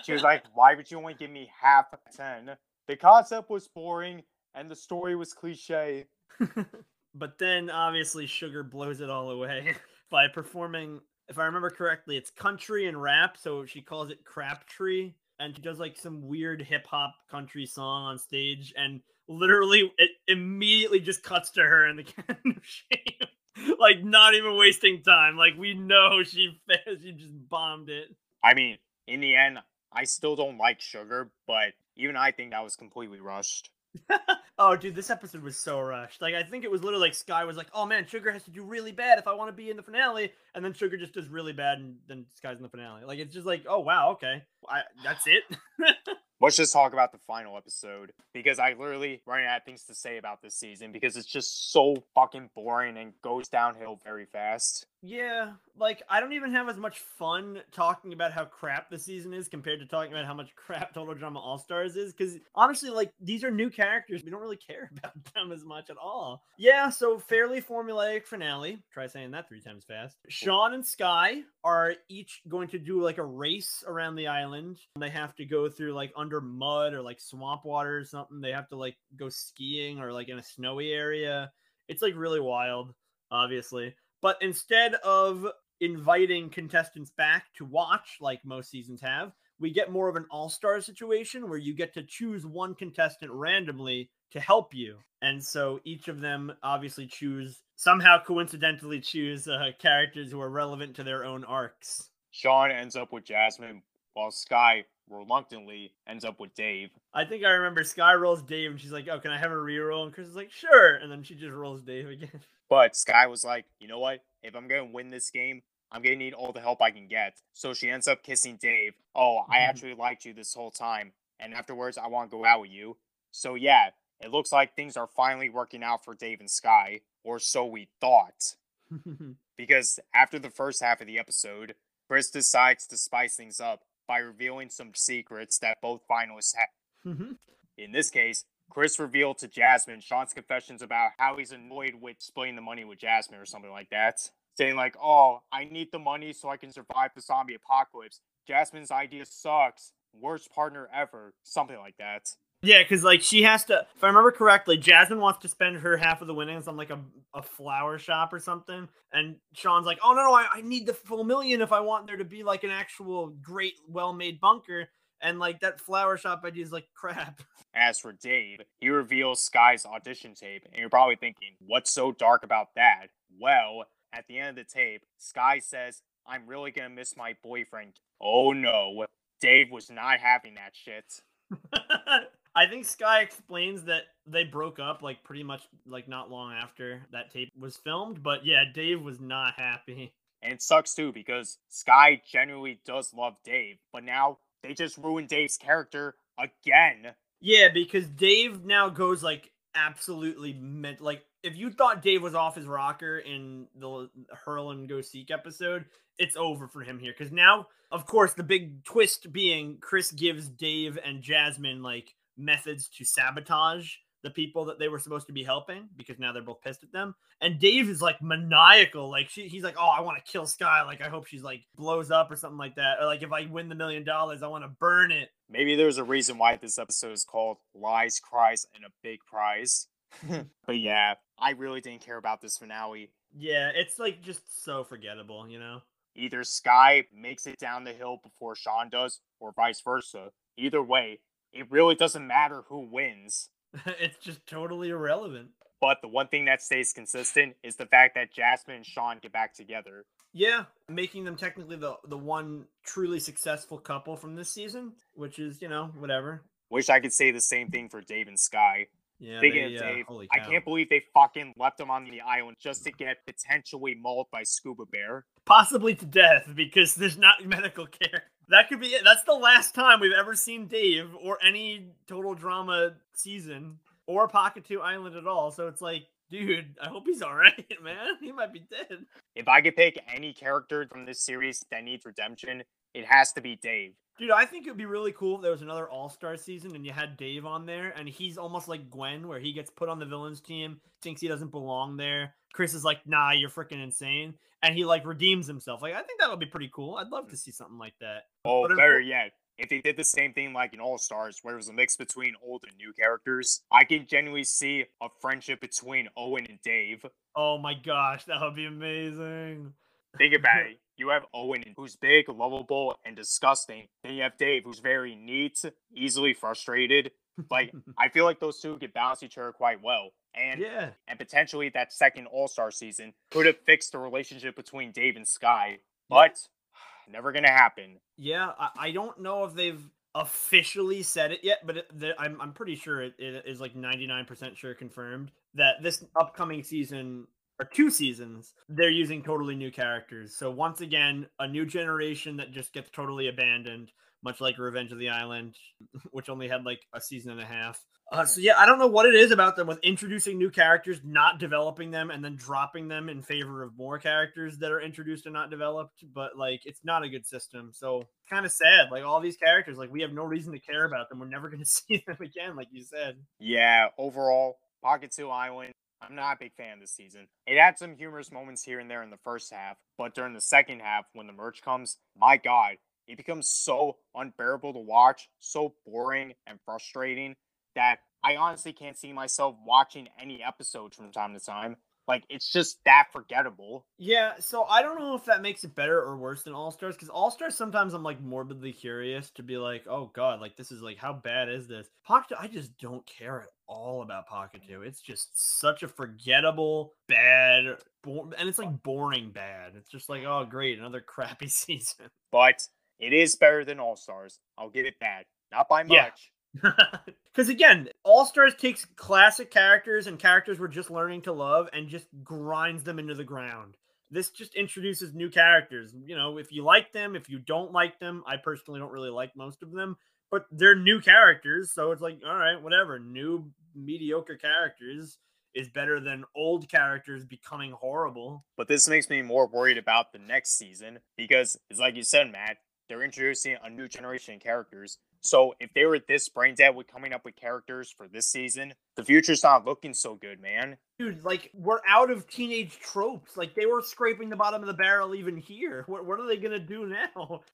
She was like, Why would you only give me half a 10? The concept was boring, and the story was cliche. but then obviously Sugar blows it all away by performing. If I remember correctly, it's country and rap. So she calls it Craptree, and she does like some weird hip hop country song on stage, and literally it immediately just cuts to her in the can of shame. like not even wasting time. Like we know she she just bombed it. I mean, in the end, I still don't like sugar, but even I think that was completely rushed. oh, dude, this episode was so rushed. Like, I think it was literally like Sky was like, "Oh man, Sugar has to do really bad if I want to be in the finale," and then Sugar just does really bad, and then Sky's in the finale. Like, it's just like, "Oh wow, okay, I, that's it." Let's just talk about the final episode because I literally running out of things to say about this season because it's just so fucking boring and goes downhill very fast. Yeah, like I don't even have as much fun talking about how crap the season is compared to talking about how much crap Total Drama All Stars is. Because honestly, like these are new characters, we don't really care about them as much at all. Yeah, so fairly formulaic finale. Try saying that three times fast. Shawn and Sky are each going to do like a race around the island. They have to go through like under mud or like swamp water or something. They have to like go skiing or like in a snowy area. It's like really wild, obviously. But instead of inviting contestants back to watch like most seasons have, we get more of an all-star situation where you get to choose one contestant randomly to help you. And so each of them obviously choose somehow coincidentally choose uh, characters who are relevant to their own arcs. Shawn ends up with Jasmine, while Sky reluctantly ends up with Dave. I think I remember Sky rolls Dave and she's like, "Oh, can I have a reroll?" And Chris is like, "Sure." And then she just rolls Dave again. But Sky was like, you know what? If I'm gonna win this game, I'm gonna need all the help I can get. So she ends up kissing Dave. Oh, I Mhm. actually liked you this whole time, and afterwards I want to go out with you. So yeah, it looks like things are finally working out for Dave and Sky, or so we thought. Because after the first half of the episode, Chris decides to spice things up by revealing some secrets that both finalists have. In this case, Chris revealed to Jasmine Shawn's confessions about how he's annoyed with splitting the money with Jasmine or something like that. Saying like, "Oh, I need the money so I can survive the zombie apocalypse." Jasmine's idea sucks. Worst partner ever. Something like that. Yeah, because like she has to. If I remember correctly, Jasmine wants to spend her half of the winnings on like a, a flower shop or something, and Shawn's like, "Oh no, no, I, I need the full million if I want there to be like an actual great, well-made bunker." And like that flower shop idea is like crap. As for Dave, he reveals Sky's audition tape, and you're probably thinking, what's so dark about that? Well, at the end of the tape, Sky says, I'm really gonna miss my boyfriend. Oh no, Dave was not having that shit. I think Sky explains that they broke up like pretty much like not long after that tape was filmed, but yeah, Dave was not happy. And it sucks too because Sky genuinely does love Dave, but now they just ruined Dave's character again. Yeah, because Dave now goes like absolutely meant like if you thought Dave was off his rocker in the Hurl and Go Seek episode, it's over for him here. Because now, of course, the big twist being Chris gives Dave and Jasmine like methods to sabotage the people that they were supposed to be helping because now they're both pissed at them. And Dave is like maniacal. Like she, he's like, oh, I want to kill Sky. Like I hope she's like blows up or something like that. Or like if I win the million dollars, I want to burn it. Maybe there's a reason why this episode is called Lies, Cries, and a Big Prize. but yeah, I really didn't care about this finale. Yeah, it's like just so forgettable, you know? Either Sky makes it down the hill before Shawn does, or vice versa. Either way, it really doesn't matter who wins. it's just totally irrelevant. But the one thing that stays consistent is the fact that Jasmine and Shawn get back together. Yeah, making them technically the the one truly successful couple from this season, which is you know whatever. Wish I could say the same thing for Dave and Sky. Yeah, Speaking they, of Dave, I can't believe they fucking left him on the island just to get potentially mauled by Scuba Bear. possibly to death because there's not medical care. That could be it. That's the last time we've ever seen Dave or any total drama season or Pahkitew Island at all. So it's like, dude, I hope he's all right, man. He might be dead. If I could pick any character from this series that needs redemption, it has to be Dave. Dude, I think it would be really cool if there was another All Star season and you had Dave on there, and he's almost like Gwen, where he gets put on the villains team, thinks he doesn't belong there. Chris is like, "Nah, you're freaking insane," and he like redeems himself. Like, I think that would be pretty cool. I'd love to see something like that. Oh, But better unfo- yet, if they did the same thing like in All Stars, where it was a mix between old and new characters, I can genuinely see a friendship between Owen and Dave. Oh my gosh, that would be amazing. Think about it. You have Owen, who's big, lovable, and disgusting. Then you have Dave, who's very neat, easily frustrated. Like, I feel like those two could balance each other quite well. And yeah, and potentially that second All Star season could have fixed the relationship between Dave and Sky. But never gonna happen. yeah. I, I don't know if they've officially said it yet, but it, the, I'm I'm pretty sure it, it is like 99% sure confirmed that this upcoming season or two seasons they're using totally new characters. So once again, a new generation that just gets totally abandoned, much like Revenge of the Island, which only had like a season and a half. Uh, so yeah, I don't know what it is about them with introducing new characters, not developing them, and then dropping them in favor of more characters that are introduced and not developed. But like, it's not a good system. So kind of sad. Like all these characters, like we have no reason to care about them. We're never going to see them again, like you said. Yeah, overall, Pahkitew Island, I'm not a big fan this season. It had some humorous moments here and there in the first half, but during the second half, when the merch comes, my god, it becomes so unbearable to watch, so boring and frustrating that I honestly can't see myself watching any episodes from time to time. Like, it's just that forgettable. Yeah, so I don't know if that makes it better or worse than All Stars because All Stars sometimes I'm like morbidly curious to be like, oh god, like this is like how bad is this? Pahkitew, I just don't care at all about Pahkitew. It's just such a forgettable, bad, bo- and it's like boring bad. It's just like, oh great, another crappy season. But it is better than All Stars. I'll give it that. Not by Yeah. Because again, All Stars takes classic characters and characters we're just learning to love and just grinds them into the ground. This just introduces new characters. You know, if you like them, if you don't like them, I personally don't really like most of them, but they're new characters. So it's like, all right, whatever. New mediocre characters is better than old characters becoming horrible. But this makes me more worried about the next season because it's like you said, Matt, they're introducing a new generation of characters. So if they were this brain dead with coming up with characters for this season, the future's not looking so good, man. Dude, like we're out of teenage tropes. Like they were scraping the bottom of the barrel even here. What what are they gonna do now?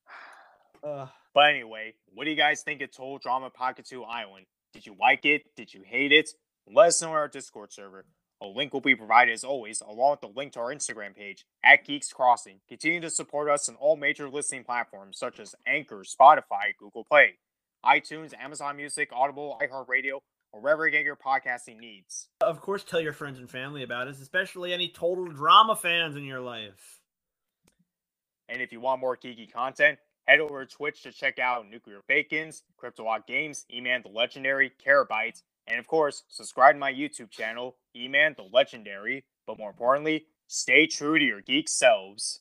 Uh, But anyway, what do you guys think of Total Drama Pahkitew Island? Did you like it? Did you hate it? Let us know on our Discord server. A link will be provided as always, along with the link to our Instagram page at Geeks Crossing. Continue to support us on all major listening platforms such as Anchor, Spotify, Google Play, iTunes, Amazon Music, Audible, iHeartRadio, or wherever you get your podcasting needs. of course, tell your friends and family about us, especially any total drama fans in your life. And if you want more geeky content, head over to Twitch to check out Nuclear Bacons, CryptoWalk Games, E-Man the Legendary, Terabytes, and of course, subscribe to my YouTube channel, E-Man the Legendary. But more importantly, stay true to your geek selves.